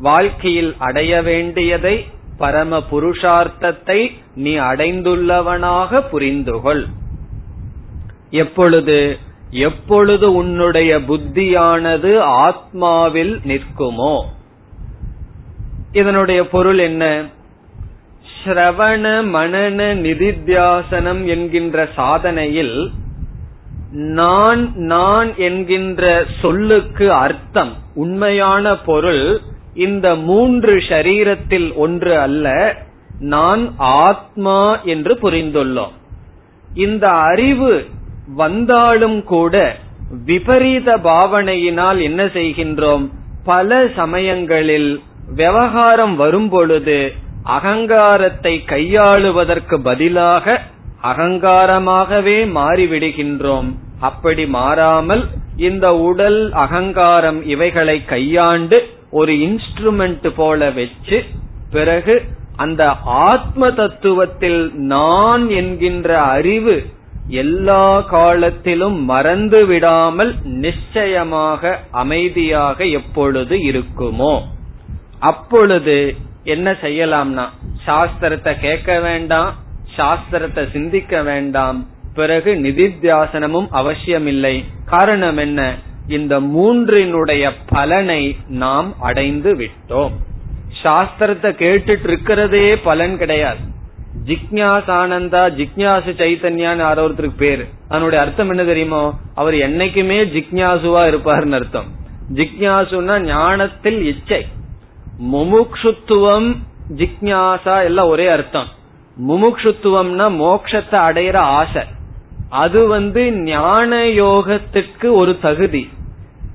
வாழ்க்கையில் அடைய வேண்டியதை பரம புருஷார்த்தத்தை நீ அடைந்துள்ளவனாக புரிந்துகொள் எப்பொழுது எப்பொழுது உன்னுடைய புத்தியானது ஆத்மாவில் நிற்குமோ இதனுடைய பொருள் என்ன? ஸ்ரவண மனன நிதித்தியாசனம் என்கின்ற சாதனையில் நான் நான் என்கின்ற சொல்லுக்கு அர்த்தம் உண்மையான பொருள் இந்த மூன்று ஷரீரத்தில் ஒன்று அல்ல நான் ஆத்மா என்று புரிந்துள்ளோம். இந்த அறிவு வந்தாலும் கூட விபரீத பாவனையினால் என்ன செய்கின்றோம்? பல சமயங்களில் விவகாரம் வரும் பொழுது அகங்காரத்தை கையாளுவதற்கு பதிலாக அகங்காரமாகவே மாறிவிடுகின்றோம். அப்படி மாறாமல் இந்த உடல் அகங்காரம் இவைகளை கையாண்டு ஒரு இன்ஸ்ட்ருமெண்ட் போல வச்சு பிறகு அந்த ஆத்ம தத்துவத்தில் நான் என்கின்ற அறிவு எல்லா காலத்திலும் மறந்து விடாமல் நிச்சயமாக அமைதியாக எப்பொழுது இருக்குமோ. அப்பொழுது என்ன செய்யலாம்னா சாஸ்திரத்தை கேட்க வேண்டாம் சாஸ்திரத்தை சிந்திக்க வேண்டாம் பிறகு நிதித்தியாசனமும் அவசியமில்லை. காரணம் என்ன? இந்த மூன்றினுடைய பலனை நாம் அடைந்து விட்டோம். சாஸ்திரத்தை கேட்டுட்டு இருக்கிறதே பலன் கிடையாது. ஜிக்யாஸ் ஆனந்தா ஜிக்யாசு சைத்தன்யான்னு யாரோ ஒருத்தருக்கு பேரு. அதனுடைய அர்த்தம் என்ன தெரியுமோ? அவர் என்னைக்குமே ஜிக்யாசுவா இருப்பார்னு அர்த்தம். ஜிக்யாசுன்னா ஞானத்தில் இச்சை. முமுக்ஷுத்துவம் ஜிக்யாசா எல்லாம் ஒரே அர்த்தம். முமுக்ஷுத்துவம்னா மோக்ஷத்தை அடையிற ஆசை. அது வந்து ஞான யோகத்துக்கு ஒரு தகுதி.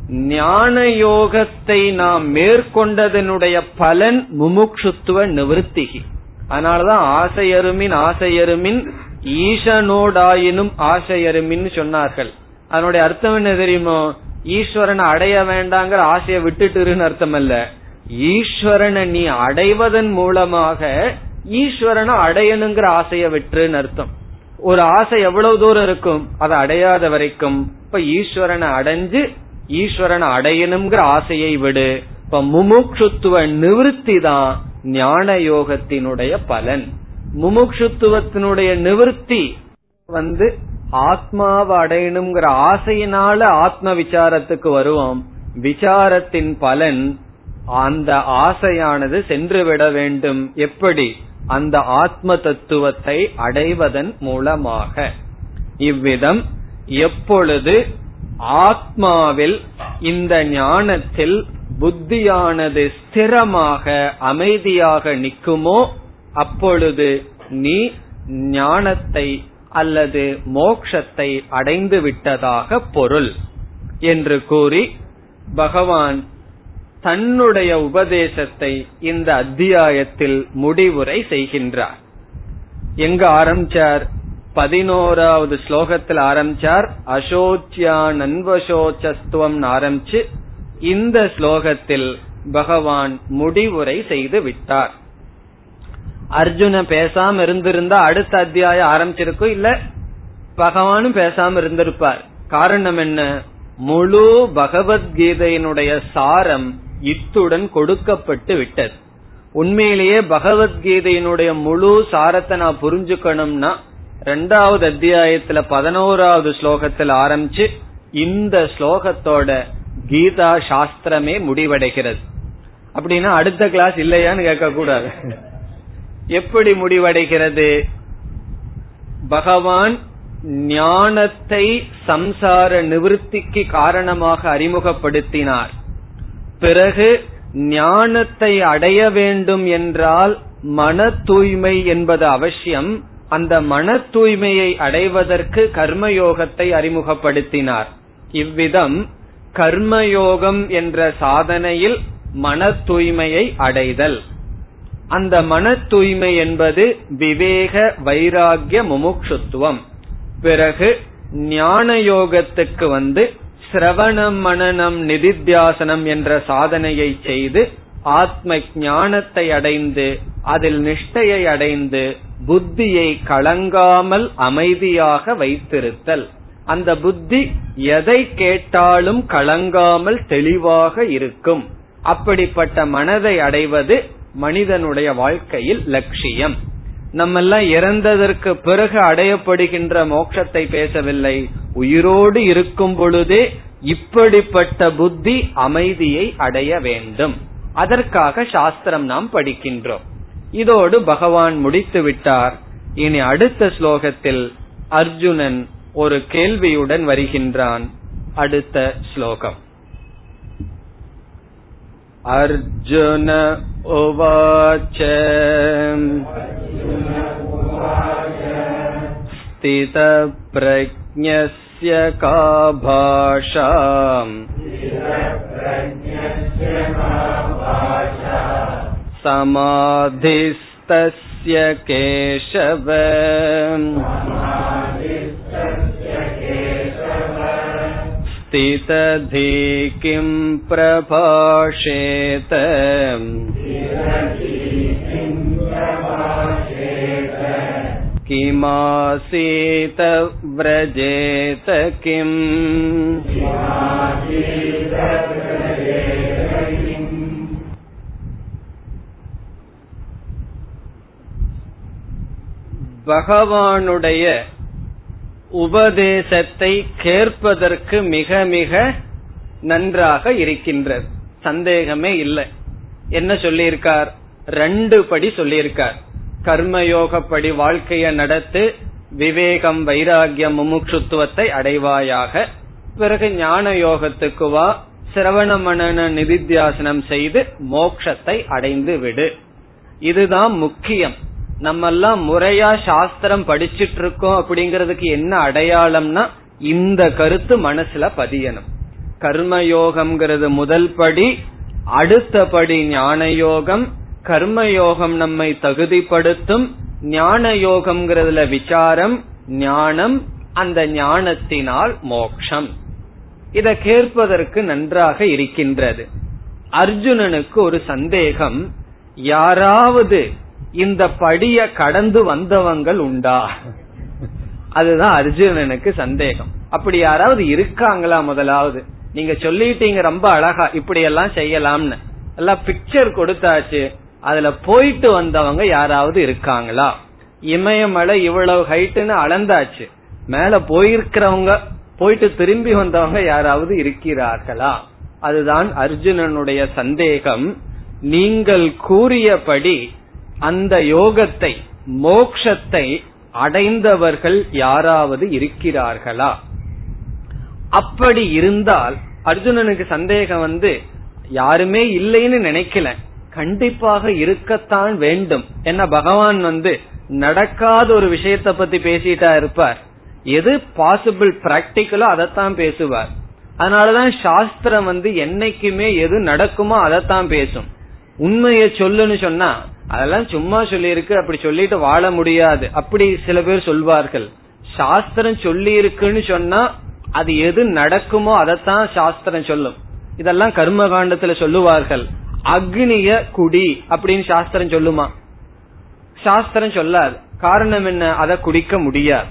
ஞான யோகத்தை நாம் மேற்கொண்டதனுடைய பலன் முமுக்ஷுத்துவ நிவர்த்திகி. அதனாலதான் ஆசையருமின் ஆசையருமின் ஈசனோடாயினும் ஆசையருமின் சொன்னார்கள். அதனுடைய அர்த்தம் என்ன தெரியுமோ? ஈஸ்வரனை அடைய வேண்டாங்கிற ஆசையை விட்டுட்டுருன்னு அர்த்தம் அல்ல ஈஸ்வரனை நீ அடைவதன் மூலமாக ஈஸ்வரனை அடையணுங்கிற ஆசையை விட்டுருன்னு அர்த்தம். ஒரு ஆசை எவ்வளவு தூரம் இருக்கும் அதை அடையாத வரைக்கும். இப்ப ஈஸ்வரனை அடைஞ்சு ஈஸ்வரனை அடையணுங்கிற ஆசையை விடு. இப்ப முமுட்சுத்துவ நிவர்த்தி தான் ஞான யோகத்தினுடைய பலன். முமுட்சுத்துவத்தினுடைய நிவிருத்தி வந்து ஆத்மாவை அடையணுங்கிற ஆசையினால ஆத்ம விசாரத்துக்கு வருவோம். விசாரத்தின் பலன் அந்த ஆசையானது சென்று விட வேண்டும். எப்படி? அந்த ஆத்ம தத்துவத்தை அடைவதன் மூலமாக. இவ்விதம் எப்பொழுது ஆத்மாவில் இந்த ஞானத்தில் புத்தியானது ஸ்திரமாக அமைதியாக நிற்குமோ அப்பொழுது நீ ஞானத்தை அல்லது மோக்ஷத்தை அடைந்து விட்டதாக பொருள் என்று கூறி பகவான் தன்னுடைய உபதேசத்தை இந்த அத்தியாயத்தில் முடிவுரை செய்கின்றார். எங்க ஆரம்பிச்சார்? பதினோராவது ஸ்லோகத்தில் ஆரம்பிச்சார். அசோச்சியா நன்வசோச்சஸ்துவம் ஆரம்பிச்சு இந்த ஸ்லோகத்தில் பகவான் முடிவுரை செய்து விட்டார். அர்ஜுன பேசாம இருந்திருந்தா அடுத்த அத்தியாயம் ஆரம்பிச்சிருக்கும் இல்ல? பகவானும் பேசாம இருந்திருப்பார். காரணம் என்ன? முழு பகவத்கீதையினுடைய சாரம் இத்துடன் கொடுக்கப்பட்டு விட்டது. உண்மையிலேயே பகவத்கீதையினுடைய முழு சாரத்தை நான் புரிஞ்சுக்கணும்னா ரெண்டாவது அத்தியாயத்துல பதினோராவது ஸ்லோகத்தில் ஆரம்பிச்சு இந்த ஸ்லோகத்தோட கீதா சாஸ்திரமே முடிவடைகிறது. அப்படின்னா அடுத்த கிளாஸ் இல்லையான்னு கேட்க கூடாது எப்படி முடிவடைகிறது? பகவான் ஞானத்தை சம்சார நிவர்த்திக்கு காரணமாக அறிமுகப்படுத்தினார். பிறகு ஞானத்தை அடைய வேண்டும் என்றால் மன தூய்மை என்பது அவசியம். அந்த மன தூய்மையை அடைவதற்கு கர்மயோகத்தை அறிமுகப்படுத்தினார். இவ்விதம் கர்மயோகம் என்ற சாதனையில் மன தூய்மையை அடைதல். அந்த மன தூய்மை என்பது விவேக வைராகிய முமுட்சுத்துவம் பிறகு ஞான யோகத்துக்கு வந்து சிரவணம் மனநம் நிதித்தியாசனம் என்ற சாதனையை செய்து ஆத்ம ஞானத்தை அடைந்து அதில் நிஷ்டையை அடைந்து புத்தியை கலங்காமல் அமைதியாக வைத்திருத்தல். அந்த புத்தி எதை கேட்டாலும் கலங்காமல் தெளிவாக இருக்கும். அப்படிப்பட்ட மனதை அடைவது மனிதனுடைய வாழ்க்கையில் லட்சியம். நம்மெல்லாம் இறந்ததற்கு பிறகு அடையப்படுகின்ற மோட்சத்தை பேசவில்லை. உயிரோடு இருக்கும் பொழுதே இப்படிப்பட்ட புத்தி அமைதியை அடைய வேண்டும் அதற்காக சாஸ்திரம் நாம் படிக்கின்றோம் இதோடு பகவான் முடித்து விட்டார் இனி அடுத்த ஸ்லோகத்தில் அர்ஜுனன் ஒரு கேள்வியுடன் வருகின்றான் அடுத்த ஸ்லோகம் अर्जुन उवाच स्थितप्रज्ञस्य का भाषा समाधिस्तस्य केशव स्थितधि किं प्रभाषेत किमासीत व्रजेत किम् பகவானுடைய உபதேசத்தை கேட்பதற்கு மிக மிக நன்றாக இருக்கின்றது சந்தேகமே இல்லை என்ன சொல்லியிருக்கார் ரெண்டு படி சொல்லியிருக்கார் கர்மயோகப்படி வாழ்க்கையை நடத்து விவேகம் வைராகியம் முமுட்சுத்துவத்தை அடைவாயாக. பிறகு ஞான யோகத்துக்கு வா சிரவண மனன நிதித்தியாசனம் செய்து மோக்ஷத்தை அடைந்து விடு. இதுதான் முக்கியம். நம்ம எல்லாம் முறையா சாஸ்திரம் படிச்சிட்டு இருக்கோம் அப்படிங்கறதுக்கு என்ன அடையாளம்னா இந்த கருத்து மனசுல பதியணும். கர்மயோகம்ங்கிறது முதல் படி அடுத்த படி ஞான யோகம் கர்மயோகம் நம்மை தகுதிப்படுத்தும் ஞான யோகம்ங்கிறதுல விசாரம் ஞானம் அந்த ஞானத்தினால் மோக்ஷம். இதை கேட்பதற்கு நன்றாக இருக்கின்றது. அர்ஜுனனுக்கு ஒரு சந்தேகம் யாராவது இந்த படிய கடந்து வந்தவங்கள் உண்டா? அதுதான் அர்ஜுனனுக்கு சந்தேகம். அப்படி யாராவது இருக்காங்களா முதலாவது? நீங்க சொல்லிட்டீங்க ரொம்ப அழகா இப்படி எல்லாம் செய்யலாம்னு. எல்லாம் பிக்சர் கொடுத்தாச்சு. அதுல போயிட்டு வந்தவங்க யாராவது இருக்காங்களா? இமயமலை இவ்வளவு ஹைட்டுன்னு அளந்தாச்சு. மேல போயிருக்கிறவங்க போயிட்டு திரும்பி வந்தவங்க யாராவது இருக்கிறார்களா? அதுதான் அர்ஜுனனுடைய சந்தேகம். நீங்கள் கூறியபடி அந்த யோகத்தை மோக்ஷத்தை அடைந்தவர்கள் யாராவது இருக்கிறார்களா? அப்படி இருந்தால் அர்ஜுனனுக்கு சந்தேகம் வந்து யாருமே இல்லைன்னு நினைக்கல. கண்டிப்பாக இருக்கத்தான் வேண்டும். என்ன பகவான் வந்து நடக்காத ஒரு விஷயத்த பத்தி பேசிட்டா இருப்பார். எது பாசிபிள் பிராக்டிக்கலோ அதைத்தான் பேசுவார். அதனாலதான் சாஸ்திரம் வந்து என்னைக்குமே எது நடக்குமோ அதைத்தான் பேசும். உண்மையை சொல்லுன்னு சொன்னா அதெல்லாம் சும்மா சொல்லியிருக்கு அப்படி சொல்லிட்டு வாழ முடியாது. அப்படி சில பேர் சொல்வார்கள். சாஸ்திரம் சொல்லி இருக்குன்னு சொன்னா அது எது நடக்குமோ அதைத்தான் சாஸ்திரம் சொல்லும். இதெல்லாம் கர்ம காண்டத்துல சொல்லுவார்கள். அக்னிய குடி அப்படின்னு சாஸ்திரம் சொல்லுமா? சாஸ்திரம் சொல்லாது காரணம் என்ன? அதை குடிக்க முடியாது.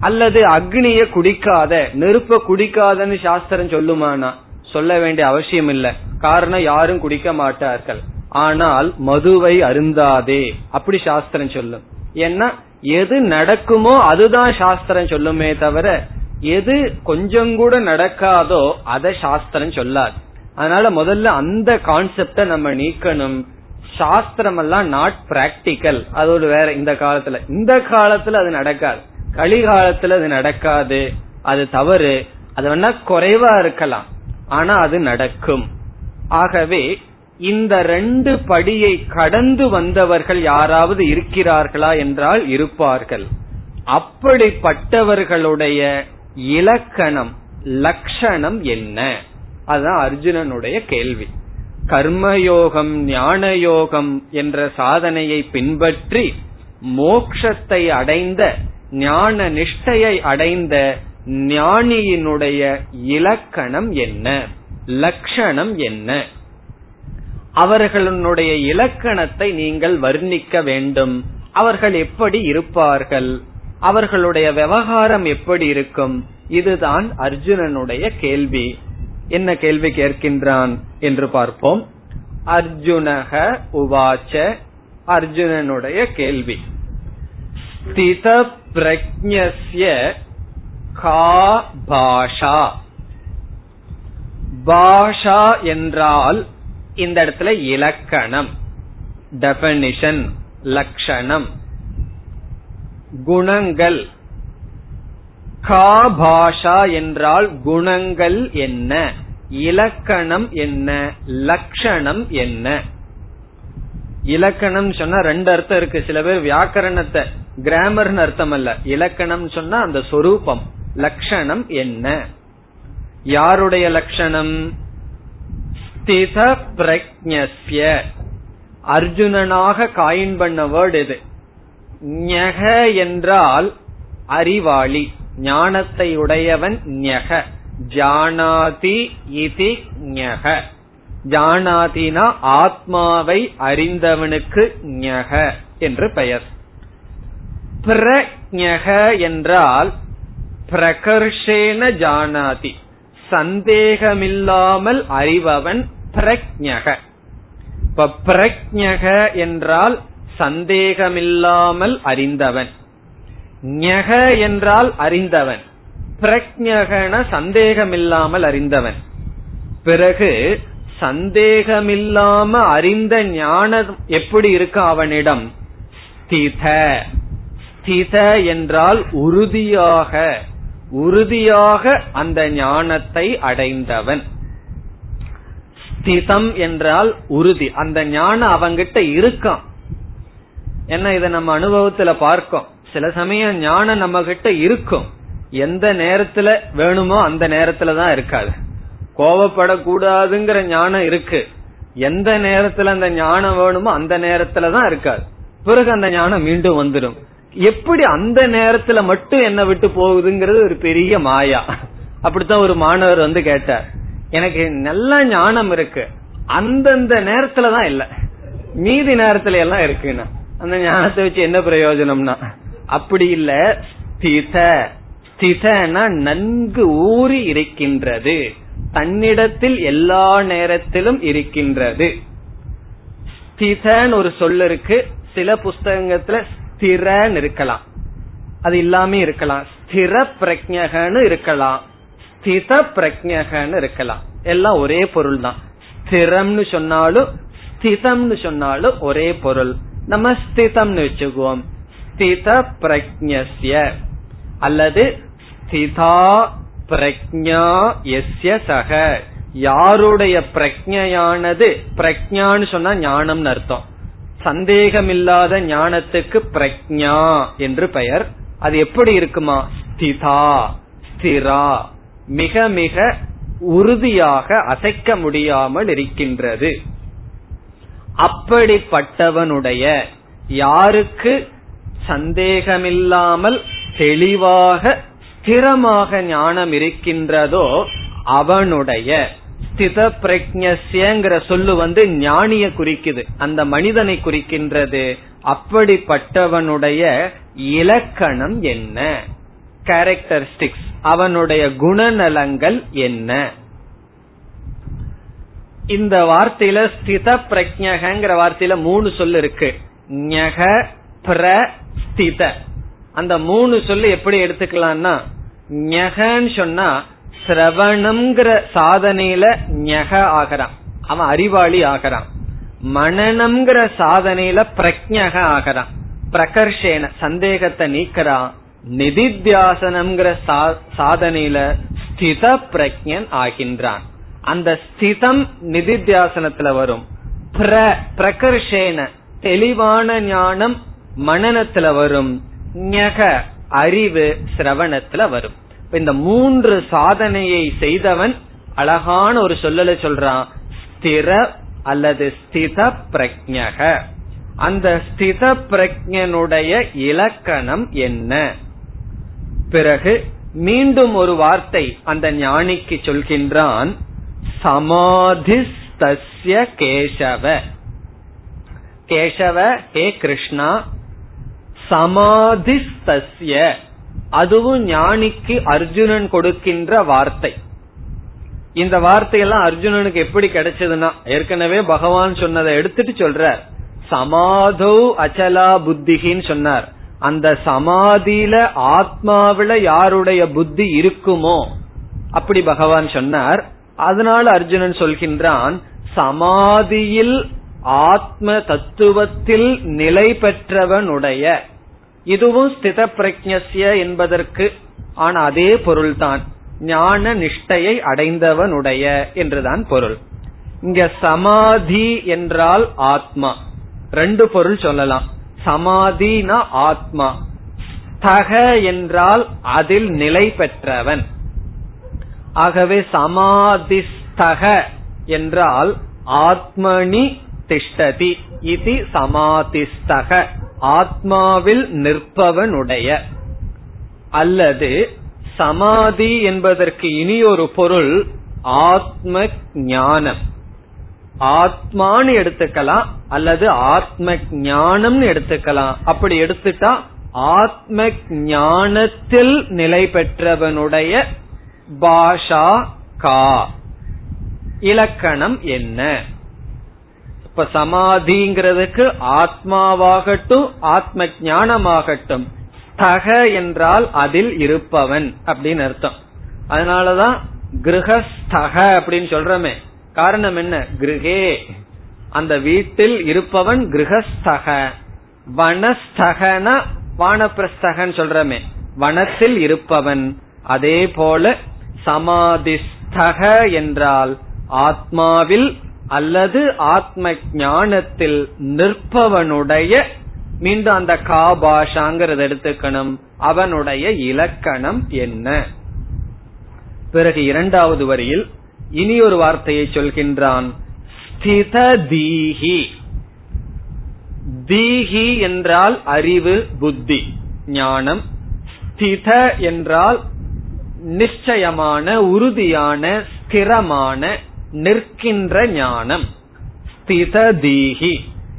அல்லது அக்னிய குடிக்காத நெருப்ப குடிக்காதன்னு சாஸ்திரம் சொல்லுமானா? சொல்ல வேண்டிய அவசியம் இல்ல. காரணம் யாரும் குடிக்க மாட்டார்கள். ஆனால் மதுவை அருந்தாதே. அப்படி சாஸ்திரம் சொல்லும். ஏன்னா எது நடக்குமோ அதுதான் சாஸ்திரம் சொல்லுமே தவிர எது கொஞ்சம் கூட நடக்காதோ அதை சாஸ்திரம் சொல்லாது. அதனால முதல்ல அந்த கான்செப்ட நம்ம நீக்கணும். சாஸ்திரம் எல்லாம் நாட் பிராக்டிக்கல் அது ஒரு வேற இந்த காலத்துல. இந்த காலத்துல அது நடக்காது. கலிகாலத்துல அது நடக்காது. அது தவறு. அது வேணா குறைவா இருக்கலாம். ஆனா அது நடக்கும். ஆகவே இந்த ரெண்டு படியை கடந்து வந்தவர்கள் யாராவது இருக்கிறார்களா என்றால் இருப்பார்கள். அப்படிப்பட்டவர்களுடைய இலக்கணம் லட்சணம் என்ன? அதுதான் அர்ஜுனனுடைய கேள்வி. கர்மயோகம் ஞான யோகம் என்ற சாதனையை பின்பற்றி மோக்ஷத்தை அடைந்த ஞான நிஷ்டையை அடைந்த ஞானியினுடைய இலக்கணம் என்ன? லட்சணம் என்ன? அவர்களுடைய இலக்கணத்தை நீங்கள் வர்ணிக்க வேண்டும். அவர்கள் எப்படி இருப்பார்கள்? அவர்களுடைய விவகாரம் எப்படி இருக்கும்? இதுதான் அர்ஜுனனுடைய கேள்வி. என்ன கேள்வி கேட்கின்றான் என்று பார்ப்போம். அர்ஜுனக உவாச்ச அர்ஜுனனுடைய கேள்வி. ஸ்தித பிரஜ்ய கா பாஷா. பாஷா என்றால் இந்த இடத்துல இலக்கணம் டெபனிஷன் லட்சணம் குணங்கள் கா பாஷா என்றால் குணங்கள் என்ன? இலக்கணம் என்ன? லட்சணம் என்ன? இலக்கணம் சொன்னா ரெண்டு அர்த்தம் இருக்கு. சில பேர் வியாக்கரணத்தை கிராமர்னு அர்த்தம் அல்ல. இலக்கணம் சொன்னா அந்த சொரூபம் லட்சணம் என்ன? யாருடைய லட்சணம் ஸ்தித பிரஜ்ய அர்ஜுனனாக காயின் பண்ண வேர்டு இது ஞக என்றால் அறிவாளி. ஞானத்தை உடையவன் ஞக. ஜானாதி இதி ஞக. ஜானாதினா ஆத்மாவை அறிந்தவனுக்கு ஞக என்று பெயர். பிரஞக என்றால் பிரகர்ஷேன ஜானாதி. சந்தேகமில்லாமல் அறிபவன் பிரக்ஞக இப்ப பிரக்ஞக என்றால் சந்தேகமில்லாமல் அறிந்தவன். ஞக என்றால் அறிந்தவன். பிரக்ஞகன சந்தேகமில்லாமல் அறிந்தவன். பிறகு சந்தேகமில்லாம அறிந்த ஞானம் எப்படி இருக்கு அவனிடம்? ஸ்தித. ஸ்தித என்றால் உறுதியாக. உறுதியாக அந்த ஞானத்தை அடைந்தவன். ஸ்திதம் என்றால் உறுதி. அந்த ஞானம் அவங்கிட்ட இருக்கான். என்ன இதை நம்ம அனுபவத்துல பார்க்கோம். சில சமயம் ஞானம் நம்ம கிட்ட இருக்கும். எந்த நேரத்துல வேணுமோ அந்த நேரத்துல தான் இருக்காது. கோவப்படக்கூடாதுங்கிற ஞானம் இருக்கு. எந்த நேரத்துல அந்த ஞானம் வேணுமோ அந்த நேரத்துல தான் இருக்காது. பிறகு அந்த ஞானம் மீண்டும் வந்துடும் எப்படி அந்த நேரத்துல மட்டும் என்ன விட்டு போகுதுங்கிறது ஒரு பெரிய மாயா. அப்படித்தான் ஒரு மாணவர் வந்து கேட்டார். எனக்கு நல்ல ஞானம் இருக்கு. அந்தந்த நேரத்துலதான் இல்ல. மீதி நேரத்துல எல்லாம் இருக்குன்னா. அந்த ஞானத்தை வச்சு என்ன பிரயோஜனம்னா? அப்படி இல்ல ஸ்தித. ஸ்திதனா நன்கு ஊறி இருக்கின்றது. தன்னிடத்தில் எல்லா நேரத்திலும் இருக்கின்றது. ஸ்திதன் ஒரு சொல் இருக்கு. சில புஸ்தகத்துல ஸ்திரன்னு இருக்கலாம். அது இல்லாம இருக்கலாம். ஸ்திர பிரஜகன்னு இருக்கலாம். ஸ்தித பிரஜகன்னு இருக்கலாம். எல்லாம் ஒரே பொருள் தான். ஸ்திரம்னு சொன்னாலும் ஸ்திதம்னு சொன்னாலும் ஒரே பொருள். நம்ம ஸ்திதம்னு வச்சுக்குவோம். ஸ்தித பிரஜ்ய அல்லது ஸ்திதா பிரக்ஞா எஸ்ய சக. யாருடைய பிரஜையானது பிரஜான்னு சொன்னா ஞானம்னு அர்த்தம். சந்தேகமில்லாத ஞானத்துக்கு பிரக்ஞா என்று பெயர். அது எப்படி இருக்குமா? ஸ்திதா ஸ்திரா. மிக மிக உறுதியாக அசைக்க முடியாமல் இருக்கின்றது. அப்படிப்பட்டவனுடைய யாருக்கு சந்தேகமில்லாமல் தெளிவாக ஸ்திரமாக ஞானம் இருக்கின்றதோ அவனுடைய ஸ்தித பிரஜ்யங்கிற சொல்லு வந்து ஞானிய குறிக்குது. அந்த மனிதனை குறிக்கின்றது. அப்படிப்பட்டவனுடைய இலக்கணம் என்ன? கேரக்டரிஸ்டிக்ஸ் அவனுடைய குணநலங்கள் என்ன? இந்த வார்த்தையில ஸ்தித பிரஜகங்கிற வார்த்தையில மூணு சொல் இருக்கு. ஞக பிரஸ்தித. அந்த மூணு சொல்லு எப்படி எடுத்துக்கலாம்னா ஞகன்னு சொன்னா சிரவணம்ங்கிற சாதனையில ஞக ஆகிறான். அவன் அறிவாளி ஆகிறான். மனநம்ங்கிற சாதனையில பிரஜக ஆகிறான். பிரகர்ஷேன சந்தேகத்தை நீக்கிறான். நிதித்தியாசனம்ங்கிற சாதனையில ஸ்தித பிரஜன் ஆகின்றான். அந்த ஸ்திதம் நிதித்தியாசனத்துல வரும். பிர பிரகர்ஷேன தெளிவான ஞானம் மனநத்துல வரும் ஞக அறிவு சிரவணத்துல வரும். இந்த மூன்று சாதனையை செய்தவன் அழகான ஒரு சொல்லலை சொல்றான். ஸ்திர அல்லது ஸ்தித பிரஜக. அந்த ஸ்தித பிரஜனுடைய இலக்கணம் என்ன? பிறகு மீண்டும் ஒரு வார்த்தை அந்த ஞானிக்கு சொல்கின்றான். சமாதிஸ்தஸ்ய கேசவ. கேசவ ஹே கிருஷ்ணா சமாதிஸ்தஸ்ய. அதுவும் ஞானிக்கு அர்ஜுனன் கொடுக்கின்ற வார்த்தை. இந்த வார்த்தையெல்லாம் அர்ஜுனனுக்கு எப்படி கிடைச்சதுன்னா ஏற்கனவே பகவான் சொன்னதை எடுத்துட்டு சொல்ற சமாதோ அச்சலா புத்திகின்னு சொன்னார். அந்த சமாதியில ஆத்மாவில யாருடைய புத்தி இருக்குமோ அப்படி பகவான் சொன்னார். அதனால அர்ஜுனன் சொல்கின்றான் சமாதியில் ஆத்ம தத்துவத்தில் நிலை பெற்றவனுடைய இதுவும் ஸ்தித பிரஜ்ய என்பதற்கு ஆன அதே பொருள்தான். ஞான நிஷ்டையை அடைந்தவனுடைய என்றுதான் பொருள். இங்க சமாதி என்றால் ஆத்மா. ரெண்டு பொருள் சொல்லலாம். சமாதினா ஆத்மா. ஸ்தக என்றால் அதில் நிலை பெற்றவன். ஆகவே சமாதிஸ்தக என்றால் ஆத்மனி திஷ்டதி. இது சமாதிஸ்தக ஆத்மாவில் நிற்பவனுடைய. அல்லது சமாதி என்பதற்கு இனி ஒரு பொருள் ஆத்ம ஞானம். ஆத்மான்னு எடுத்துக்கலாம் அல்லது ஆத்ம ஞானம்னு எடுத்துக்கலாம். அப்படி எடுத்துட்டா ஆத்ம ஞானத்தில் நிலை பெற்றவனுடைய பாஷா கா. இலக்கணம் என்ன? இப்ப சமாதிங்கிறதுக்கு ஆத்மாவாகட்டும் ஆத்ம ஞானமாகட்டும் ஸ்தக என்றால் அதில் இருப்பவன் அப்படின்னு அர்த்தம். அதனாலதான் கிரகஸ்தக அப்படின்னு சொல்றமே. காரணம் என்ன? கிரகே. அந்த வீட்டில் இருப்பவன் கிரகஸ்தக. வனஸ்தகன வானப்பிரஸ்தகன் சொல்றமே. வனத்தில் இருப்பவன். அதே போல சமாதிஸ்தக என்றால் ஆத்மாவில் அல்லது ஆத்ம ஞானத்தில் நிற்பவனுடைய மீண்டும் அந்த காபாஷாங்கிறத எடுத்துக்கணும். அவனுடைய இலக்கணம் என்ன? பிறகு இரண்டாவது வரியில் இனி ஒரு வார்த்தையை சொல்கின்றான். ஸ்தித தீஹி. தீஹி என்றால் அறிவு புத்தி ஞானம். ஸ்தித என்றால் நிச்சயமான உறுதியான ஸ்திரமான நிற்கின்ற ஞானம். ஸ்தித தீஹி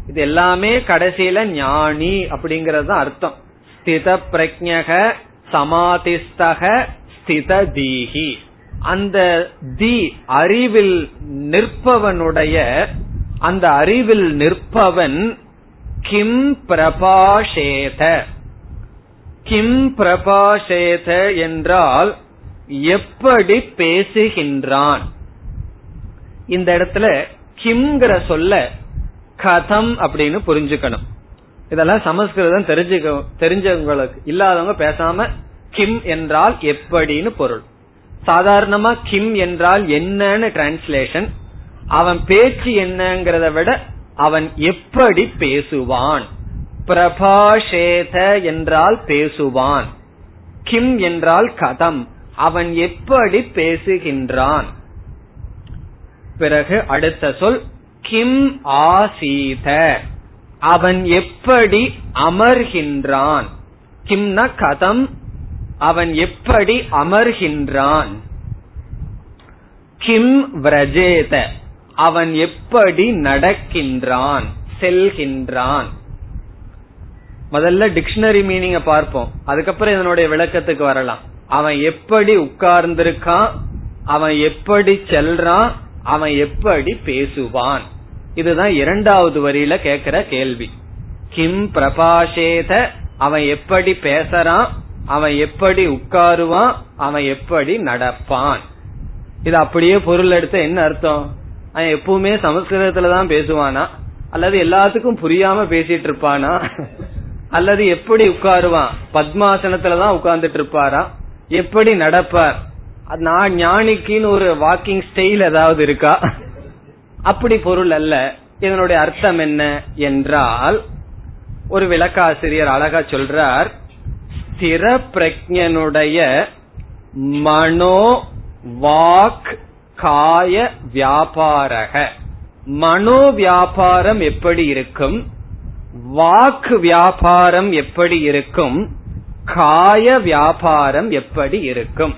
இது எல்லாமே கடைசியில ஞானி அப்படிங்கறது அர்த்தம். ஸ்தித பிரஜக சமாதிஸ்தக ஸ்தித தீஹி அந்த தி அறிவில் நிற்பவனுடைய அந்த அறிவில் நிற்பவன் கிம் பிரபாஷேத. கிம் பிரபாஷேத என்றால் எப்படி பேசுகின்றான்? இந்த இடத்துல கிம்ங்கிற சொல்ல கதம் அப்படின்னு புரிஞ்சுக்கணும். இதெல்லாம் சமஸ்கிருதம் தெரிஞ்சுக்க தெரிஞ்சவங்களுக்கு இல்லாதவங்க பேசாம கிம் என்றால் எப்படின்னு பொருள். சாதாரணமா கிம் என்றால் என்னன்னு டிரான்ஸ்லேஷன் அவன் பேச்சு என்னங்கிறத விட அவன் எப்படி பேசுவான்? பிரபாஷேத என்றால் பேசுவான். கிம் என்றால் கதம். அவன் எப்படி பேசுகின்றான்? பிறகு அடுத்த சொல் கிம் ஆசீத. அவன் எப்படி அமர்கின்றான்? கிம்ன கதம். அவன் எப்படி அமர்கின்றான்? கிம் விரஜேத. அவன் எப்படி நடக்கின்றான்? செல்கின்றான். முதல்ல டிக்ஷனரி மீனிங்க பார்ப்போம். அதுக்கப்புறம் இதனுடைய விளக்கத்துக்கு வரலாம். அவன் எப்படி உட்கார்ந்திருக்கான்? அவன் எப்படி செல்றான்? அவன் எப்படி பேசுவான்? இதுதான் இரண்டாவது வரியில கேக்குற கேள்வி. கிம் பிரபாஷேத அவன் எப்படி பேசறான்? அவன் எப்படி உட்காருவான்? அவன் எப்படி நடப்பான்? இது அப்படியே பொருள் எடுத்த என்ன அர்த்தம்? அவன் எப்பவுமே சமஸ்கிருதத்துல தான் பேசுவானா? அல்லது எல்லாத்துக்கும் புரியாம பேசிட்டு இருப்பானா? அல்லது எப்படி உட்காருவான்? பத்மாசனத்துலதான் உட்கார்ந்துட்டு இருப்பாரா? எப்படி நடப்பார்? நான் ஞானிக்குன்னு ஒரு வாக்கிங் ஸ்டைல் ஏதாவது இருக்கா? அப்படி பொருள் அல்ல. இதனுடைய அர்த்தம் என்ன என்றால் ஒரு விளக்காசிரியர் அழகா சொல்றார் ஸ்திர பிரஜனுடைய மனோ வாக் காய வியாபாரக. மனோ வியாபாரம் எப்படி இருக்கும்? வாக்கு வியாபாரம் எப்படி இருக்கும்? காய வியாபாரம் எப்படி இருக்கும்?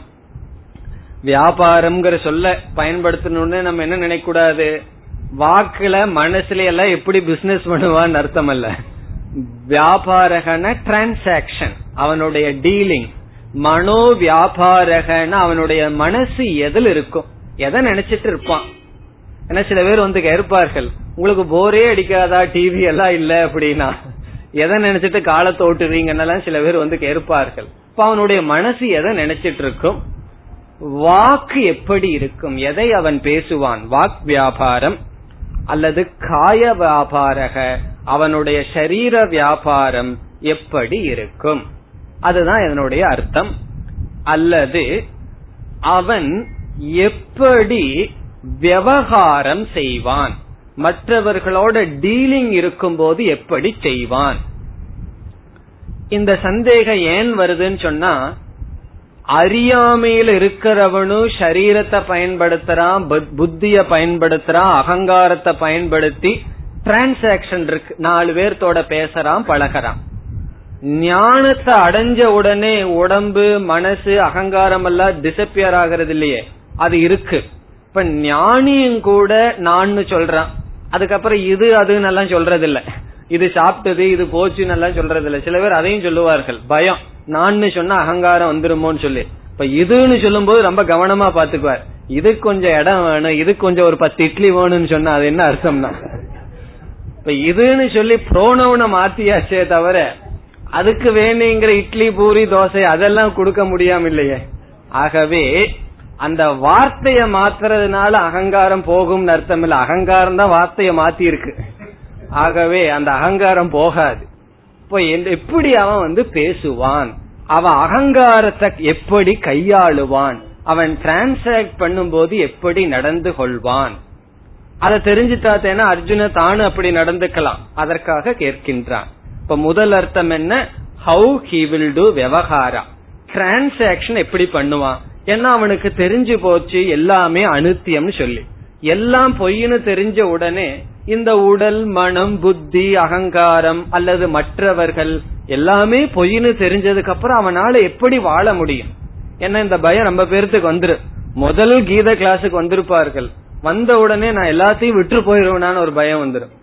வியாபாரம்ங்கிற சொல்ல பயன்படுத்தணும்னு நம்ம என்ன நினைக்க கூடாது வாக்குல மனசுல எல்லாம் எப்படி பிசினஸ் பண்ணுவான்னு அர்த்தம் அல்ல வியாபாரகன டிரான்சாக்சன் அவனுடைய டீலிங் மனோ வியாபாரகன அவனுடைய மனசு எதில் இருக்கும்? எதை நினைச்சிட்டு இருப்பான்? ஏன்னா சில பேர் வந்து கேட்பார்கள் உங்களுக்கு போரே அடிக்காதா? டிவி எல்லாம் இல்ல? அப்படின்னா. எதை நினைச்சிட்டு காலத்தை ஓட்டுறீங்கன்னெல்லாம் சில பேர் வந்து கேட்பார்கள். இப்ப அவனுடைய மனசு எதை நினைச்சிட்டு இருக்கும்? வாக்கு எப்படி இருக்கும்? எதை அவன் பேசுவான்? வாக் வியாபாரம் அல்லது காய வியாபாரக? அவனுடைய சரீர வியாபாரம் எப்படி இருக்கும்? அதுதான் இதனுடைய அர்த்தம். அல்லது அவன் எப்படி விவகாரம் செய்வான்? மற்றவர்களோட டீலிங் இருக்கும்போது எப்படி செய்வான்? இந்த சந்தேகம் ஏன் வருதுன்னு சொன்னா அறியாமையில இருக்கிறவனும் சரீரத்தை பயன்படுத்துறான் புத்திய பயன்படுத்துறான் அகங்காரத்தை பயன்படுத்தி டிரான்சாக்சன் இருக்கு. நாலு பேர்த்தோட பேசுறான் பழகிறான். ஞானத்தை அடைஞ்ச உடனே உடம்பு மனசு அகங்காரம் எல்லாம் டிசப்பியர் ஆகிறது இல்லையே. அது இருக்கு. இப்ப ஞானியும் கூட நான் சொல்றான். அதுக்கப்புறம் இது அதுன்னு எல்லாம் சொல்றது இல்ல இது சாப்பிட்டது இது போச்சுன்னு எல்லாம் சொல்றது இல்ல சில பேர் அதையும் சொல்லுவார்கள். பயம். நான் சொன்னா அகங்காரம் வந்துருமோன்னு சொல்லி. இப்ப இதுன்னு சொல்லும் போது ரொம்ப கவனமா பாத்துக்குவார். இது கொஞ்சம் இடம் வேணும் இது கொஞ்சம் ஒரு பத்து இட்லி வேணும்னு சொன்னா அது என்ன அர்த்தம்னா? இப்ப இதுன்னு சொல்லி புரோனவுன மாத்தியாச்சே தவிர அதுக்கு வேணுங்கிற இட்லி பூரி தோசை அதெல்லாம் கொடுக்க முடியாம இல்லையே ஆகவே அந்த வார்த்தைய மாத்துறதுனால அகங்காரம் போகும் அர்த்தம் இல்ல. அகங்காரம் தான் வார்த்தைய மாத்தி இருக்கு ஆகவே அந்த அகங்காரம் போகாது. இப்போ எப்படி அவன் வந்து பேசுவான்? அவன் அகங்காரத்தை எப்படி கையாளுவான்? அவன் டிரான்சாக்ட் பண்ணும்போது எப்படி நடந்து கொள்வான்? அதை தெரிஞ்சுட்டாத்தேனா அர்ஜுன தானு அப்படி நடந்துக்கலாம். அதற்காக கேட்கின்றான். இப்ப முதல் அர்த்தம் என்ன? ஹவு ஹி வில் டூ விவகாரா டிரான்சாக்சன் எப்படி பண்ணுவான்? ஏன்னா அவனுக்கு தெரிஞ்சு போச்சு எல்லாமே அனுத்தியம்னு சொல்லி. எல்லாம் பொய்னு தெரிஞ்ச உடனே இந்த உடல் மனம் புத்தி அகங்காரம் அல்லது மற்றவர்கள் எல்லாமே பொய்னு தெரிஞ்சதுக்கு அப்புறம் அவனால எப்படி வாழ முடியும்? ஏன்னா இந்த பயம் ரொம்ப பேர்த்துக்கு வந்துரு முதல் கீத கிளாஸுக்கு வந்திருப்பார்கள். வந்த உடனே நான் எல்லாத்தையும் விட்டு போயிருவேனான்னு ஒரு பயம் வந்துடும்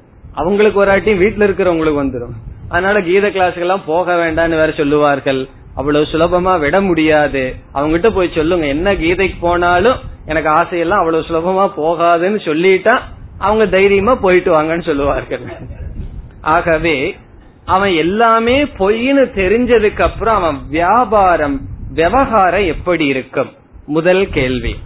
அவங்களுக்கு ஒரு ஆட்டி வீட்டுல இருக்கிறவங்களுக்கு வந்துடும் அதனால கீத கிளாஸுக்கு எல்லாம் போக வேண்டாம்னு வேற சொல்லுவார்கள். அவ்வளவு சுலபமா விட முடியாது. அவங்ககிட்ட போய் சொல்லுங்க என்ன கீதைக்கு போனாலும் எனக்கு ஆசையெல்லாம் அவ்வளவு சுலபமா போகாதுன்னு சொல்லிட்டா அவங்க தைரியமா போயிட்டு வாங்கன்னு சொல்லுவார்கள். ஆகவே அவன் எல்லாமே பொய்னு தெரிஞ்சதுக்கு அப்புறம் அவன் வியாபாரம் விவகாரம் எப்படி இருக்கும்? முதல் கேள்வி.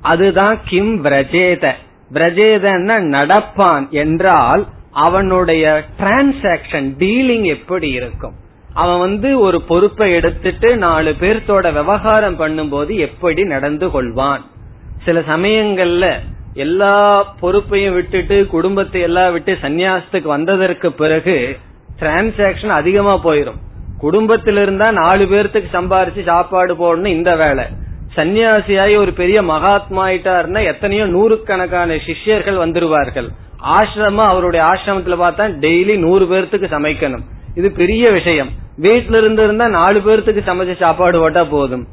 அதுதான் கிம் பிரஜேத. பிரஜேதன்னா நடப்பான் என்றால் அவனுடைய டிரான்சாக்சன் டீலிங் எப்படி இருக்கும்? அவன் வந்து ஒரு பொறுப்பை எடுத்துட்டு நாலு பேர்த்தோட விவகாரம் பண்ணும்போது எப்படி நடந்து கொள்வான்? சில சமயங்கள்ல எல்லா பொறுப்பையும் விட்டுட்டு குடும்பத்தை எல்லாம் விட்டு சன்னியாசத்துக்கு வந்ததற்கு பிறகு டிரான்சாக்சன் அதிகமா போயிரும். குடும்பத்தில இருந்தா நாலு பேர்த்துக்கு சம்பாரிச்சு சாப்பாடு போடணும் இந்த வேலை. சன்னியாசியாய் ஒரு பெரிய மகாத்மா ஆயிட்டாருன்னா எத்தனையோ நூறுக்கணக்கான சிஷ்யர்கள் வந்துருவார்கள். ஆசிரமம் அவருடைய ஆசிரமத்துல பார்த்தா டெய்லி நூறு பேர்த்துக்கு சமைக்கணும். இது பெரிய விஷயம். வீட்டுல இருந்து இருந்தா நாலு பேர்த்துக்கு சமைச்ச சாப்பாடு போட்டா போதும்.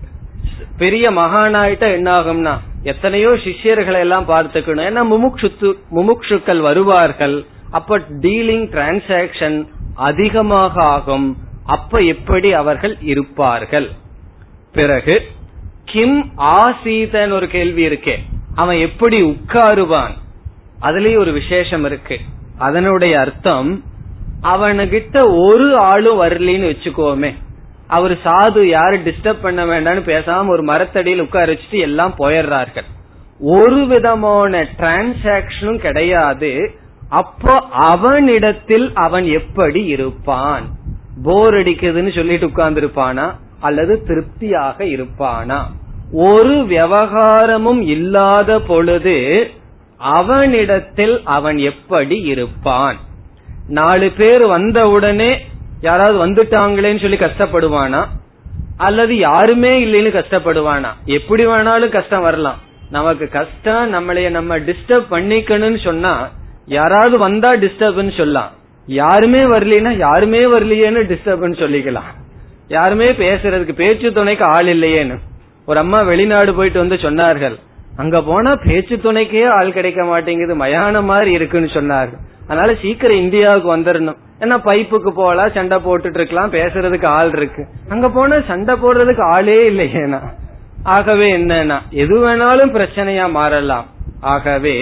பெரிய மகானாயிட்ட என்ன ஆகும்னா எத்தனையோ சிஷ்யர்களை எல்லாம் பார்த்துக்கணும். ஏன்னா முமுக்ஷுத்து முமுக்ஷுக்கள் வருவார்கள். அப்ப டீலிங் டிரான்சாக்சன் அதிகமாக ஆகும். அப்ப எப்படி அவர்கள் இருப்பார்கள்? பிறகு கிம் ஆசீதன் ஒரு கேள்வி இருக்கே. அவன் எப்படி உட்காருவான்? அதுலயும் ஒரு விசேஷம் இருக்கு. அதனுடைய அர்த்தம் அவனுகிட்ட ஒரு ஆளும் வரலின்னு வச்சுக்கோமே. அவர் சாது யாரும் டிஸ்டர்ப் பண்ண வேண்டாம்னு பேசாம ஒரு மரத்தடியில் உட்கார வச்சுட்டு எல்லாம் போயிடுறார்கள். ஒரு விதமான டிரான்சாக்சனும் கிடையாது. அப்போ அவனிடத்தில் அவன் எப்படி இருப்பான்? போர் அடிக்குதுன்னு சொல்லிட்டு உட்கார்ந்து இருப்பானா அல்லது திருப்தியாக இருப்பானா? ஒரு விவகாரமும் இல்லாத பொழுது அவனிடத்தில் அவன் எப்படி இருப்பான்? நாலு பேர் வந்த உடனே யாராவது வந்துட்டாங்களேன்னு சொல்லி கஷ்டப்படுவானா? அல்லது யாருமே இல்லைன்னு கஷ்டப்படுவானா? எப்படி வேணாலும் கஷ்டம் வரலாம். நமக்கு கஷ்டம் நம்மளைய நம்ம டிஸ்டர்ப் பண்ணிக்கணும்னு சொன்னா யாராவது வந்தா டிஸ்டர்ப்னு சொல்லலாம். யாருமே வரலனா யாருமே வரலையேன்னு டிஸ்டர்ப்னு சொல்லிக்கலாம். யாருமே பேசுறதுக்கு பேச்சு துணைக்கு ஆள் இல்லையேன்னு. ஒரு அம்மா வெளிநாடு போயிட்டு வந்து சொன்னார்கள். அங்க போனா பேச்சு துணைக்கே ஆள் கிடைக்க மாட்டேங்குது மயான மாதிரி இருக்குன்னு சொன்னார்கள். அதனால சீக்கிரம் இந்தியாவுக்கு வந்துடணும் ஏன்னா பைப்புக்கு போகலாம் சண்டை போட்டுட்டு இருக்கலாம் பேசுறதுக்கு ஆள் இருக்கு. அங்க போனா சண்டை போடுறதுக்கு ஆளே இல்லையேனா ஆகவே என்னன்னா எது வேணாலும் பிரச்சனையா மாறலாம். ஆகவே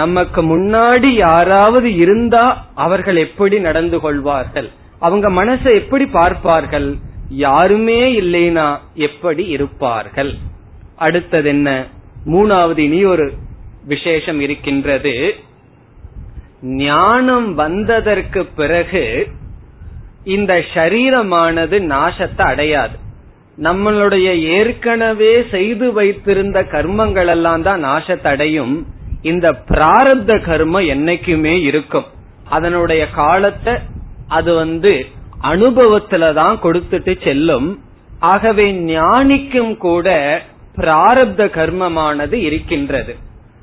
நமக்கு முன்னாடி யாராவது இருந்தா அவர்கள் எப்படி நடந்து கொள்வார்கள்? அவங்க மனசை எப்படி பார்ப்பார்கள்? யாருமே இல்லைனா எப்படி இருப்பார்கள்? அடுத்தது என்ன? மூணாவது இனி ஒரு விசேஷம் இருக்கின்றது. ஞானம் வந்ததற்கு பிறகு இந்த சரீரமானது நாசத்தை அடையாது. நம்மளுடைய ஏற்கனவே செய்து வைத்திருந்த கர்மங்கள் எல்லாம் தான் நாசத்தடையும் இந்த பிராரப்த கர்மம் என்னைக்குமே இருக்கும். அதனுடைய காலத்தை அது வந்து அனுபவத்துல தான் கொடுத்துட்டு செல்லும். ஆகவே ஞானிக்கும் கூட பிராரப்த கர்மமானது இருக்கின்றது.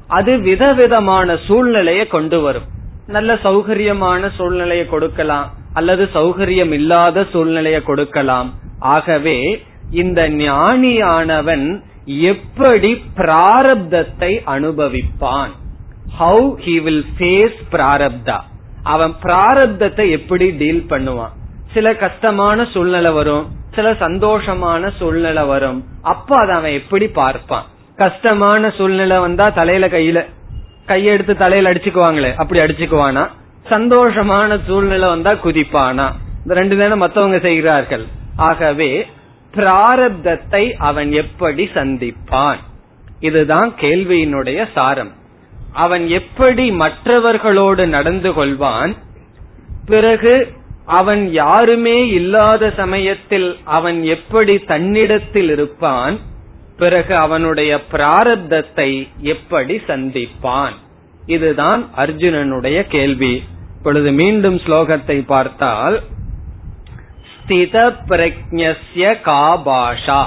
அது விதவிதமான சூழ்நிலையை கொண்டு வரும். நல்ல சௌகரியமான சூழ்நிலையை கொடுக்கலாம் அல்லது சௌகரியம் இல்லாத சூழ்நிலையை கொடுக்கலாம். ஆகவே இந்த ஞானியானவன் எப்படி பிராரப்தத்தை அனுபவிப்பான்? ஹவு ஹி வில் ஃபேஸ் பிராரப்தா? அவன் பிராரப்தத்தை எப்படி டீல் பண்ணுவான்? சில கஷ்டமான சூழ்நிலை வரும் சில சந்தோஷமான சூழ்நிலை வரும். அப்ப அதை அவன் எப்படி பார்ப்பான்? கஷ்டமான சூழ்நிலை வந்தா தலையில கையில கையெடுத்து தலையில அடிச்சுக்குவாங்களே அப்படி அடிச்சுக்குவானா? சந்தோஷமான சூழ்நிலை வந்தா குதிப்பானா? இந்த ரெண்டு நேரம் மத்தவங்க செய்கிறார்கள். ஆகவே பிராரப்தத்தை அவன் எப்படி சந்திப்பான்? இதுதான் கேள்வியினுடைய சாரம். அவன் எப்படி மற்றவர்களோடு நடந்து கொள்வான்? பிறகு அவன் யாருமே இல்லாத சமயத்தில் அவன் எப்படி தன்னிடத்தில் இருப்பான்? பிறகு அவனுடைய பிராரப்தத்தை எப்படி சந்திப்பான்? இதுதான் அர்ஜுனனுடைய கேள்வி. இப்பொழுது மீண்டும் ஸ்லோகத்தை பார்த்தால் ஸ்தித பிரஜ்ய காபாஷா.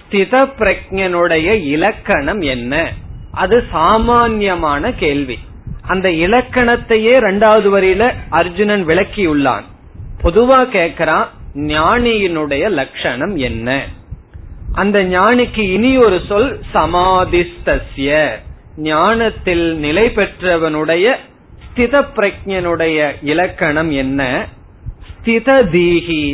ஸ்தித பிரஜனுடைய இலக்கணம் என்ன? அது சாமான்யமான கேள்வி. அந்த இலக்கணத்தையே ரெண்டாவது வரியில அர்ஜுனன் விளக்கியுள்ளான். பொதுவா கேக்குறான் ஞானியினுடைய லட்சணம் என்ன? அந்த ஞானிக்கு இனி ஒரு சொல் சமாதிஸ்தசிய ஞானத்தில் நிலை பெற்றவனுடைய ஸ்தித பிரஜனுடைய இலக்கணம் என்ன? ஸ்தித தீகி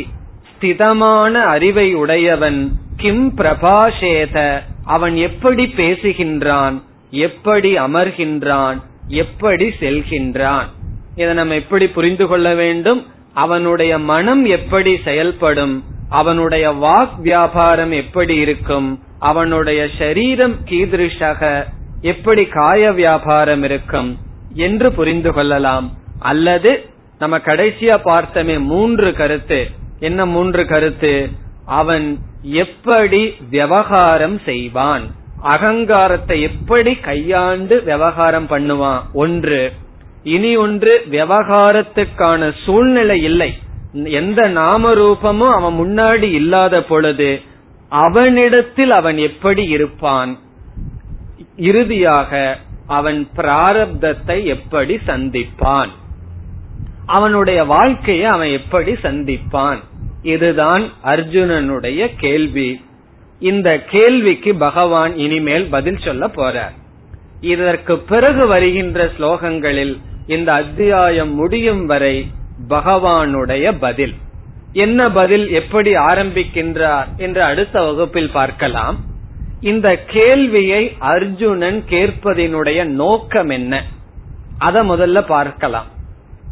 ஸ்திதமான அறிவை உடையவன் கிம் பிரபாஷேத அவன் எப்படி பேசுகின்றான் எப்படி அமர்கின்றான் எப்படி செல்கின்றான். இதை நம்ம எப்படி புரிந்து கொள்ள வேண்டும்? அவனுடைய மனம் எப்படி செயல்படும்? அவனுடைய வாக் வியாபாரம் எப்படி இருக்கும்? அவனுடைய சரீரம் கீதிருஷக எப்படி காய வியாபாரம் இருக்கும்? என்று புரிந்து கொள்ளலாம். அல்லது நம்ம கடைசியா பார்த்தமே மூன்று கருத்து. என்ன மூன்று கருத்து? அவன் எப்படி விவகாரம் செய்வான்? அகங்காரத்தை எப்படி கையாண்டு விவகாரம் பண்ணுவான்? ஒன்று இனி ஒன்று விவகாரத்துக்கான சூழ்நிலை இல்லை. எந்த நாம ரூபமும் அவன் முன்னாடி இல்லாத பொழுது அவனிடத்தில் அவன் எப்படி இருப்பான்? இறுதியாக அவன் பிராரப்தத்தை எப்படி சந்திப்பான்? அவனுடைய வாழ்க்கையை அவன் எப்படி சந்திப்பான்? இதுதான் அர்ஜுனனுடைய கேள்வி. இந்த கேள்விக்கு பகவான் இனிமேல் பதில் சொல்ல போறார். இதற்கு பிறகு வருகின்ற ஸ்லோகங்களில் இந்த அத்தியாயம் முடியும் வரை பகவானுடைய பதில். என்ன பதில் எப்படி ஆரம்பிக்கின்றார் என்று அடுத்த வகுப்பில் பார்க்கலாம். இந்த கேள்வியை அர்ஜுனன் கேட்பதனுடைய நோக்கம் என்ன? அத முதல்ல பார்க்கலாம்.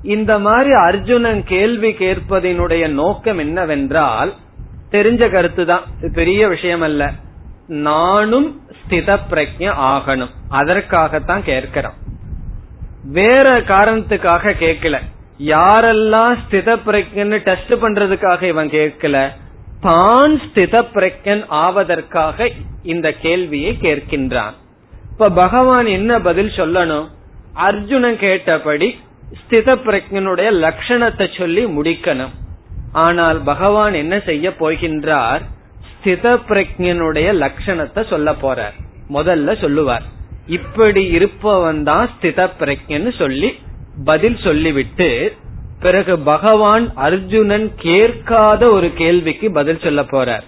இந்த மாதிரி அர்ஜுனன் கேள்வி கேட்பதனுடைய நோக்கம் என்னவென்றால் தெரிஞ்ச கருத்து தான் பெரிய விஷயம் அல்ல நானும் ஸ்தித பிரஜ ஆகணும். அதற்காகத்தான் கேட்கிறோம். வேற காரணத்துக்காக கேட்கல. யாரெல்லாம் ஸ்தித பிரக்கன்னு டெஸ்ட் பண்றதுக்காக இவன் கேட்கல தான் ஸ்தித பிரக்கன் ஆவதற்காக இந்த கேள்வியை கேட்கின்றான். இப்ப பகவான் என்ன பதில் சொல்லணும்? அர்ஜுனன் கேட்டபடி ஸ்தித பிரஜனுடைய லட்சணத்தை சொல்லி முடிக்கணும். ஆனால் பகவான் என்ன செய்ய போகின்றார்? ஸ்தித பிரஜனுடைய லட்சணத்தை சொல்ல போறார். முதல்ல சொல்லுவார். இப்படி இருப்பவன் தான் ஸ்தித பிரஜன்னு சொல்லி பதில் சொல்லிவிட்டு பிறகு பகவான் அர்ஜுனன் கேட்காத ஒரு கேள்விக்கு பதில் சொல்ல போறார்.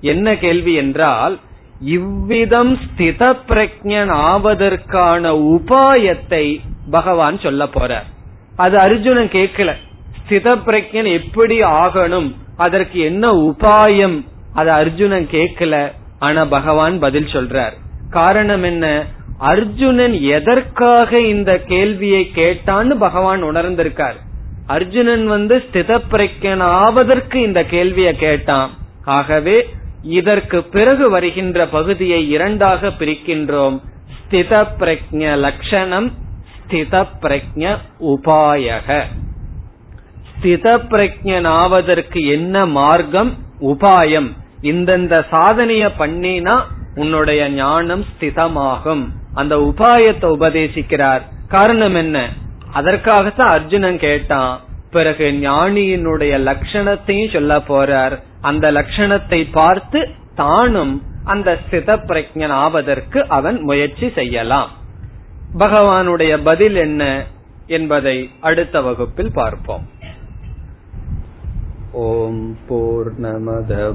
என்ன கேள்வி என்றால் இவ்விதம் ஸ்தித பிரஜன் ஆவதற்கான உபாயத்தை பகவான் சொல்ல போறார். அது அர்ஜுனன் கேட்கல. ஸ்தித பிரஜன் எப்படி ஆகணும்? அதற்கு என்ன உபாயம்? அது அர்ஜுனன் கேட்கல. ஆனா பகவான் பதில் சொல்றார். காரணம் என்ன? அர்ஜுனன் எதற்காக இந்த கேள்வியை கேட்டான்னு பகவான் உணர்ந்திருக்கார். அர்ஜுனன் வந்து ஸ்தித ஆவதற்கு இந்த கேள்வியை கேட்டான். ஆகவே இதற்கு பிறகு வருகின்ற பகுதியை இரண்டாக பிரிக்கின்றோம். ஸ்தித பிரஜ லட்சணம் ஸ்தித பிரஜ உபாயக. ஸ்தித ஆவதற்கு என்ன மார்க்கம்? உபாயம். இந்தந்த சாதனைய பண்ணினா உன்னுடைய ஞானம் ஸ்திதமாகும். அந்த உபாயத்தை உபதேசிக்கிறார். காரணம் என்ன? அதற்காகத்தான் அர்ஜுனன் கேட்டான். பிறகு ஞானியினுடைய லட்சணத்தையும் சொல்ல போறார். அந்த லட்சணத்தை பார்த்து தானும் அந்த ஸ்தித பிரஜன் ஆவதற்கு அவன் முயற்சி செய்யலாம். பகவானுடைய பதில் என்ன என்பதை அடுத்த வகுப்பில் பார்ப்போம். ஓம் போர் நமத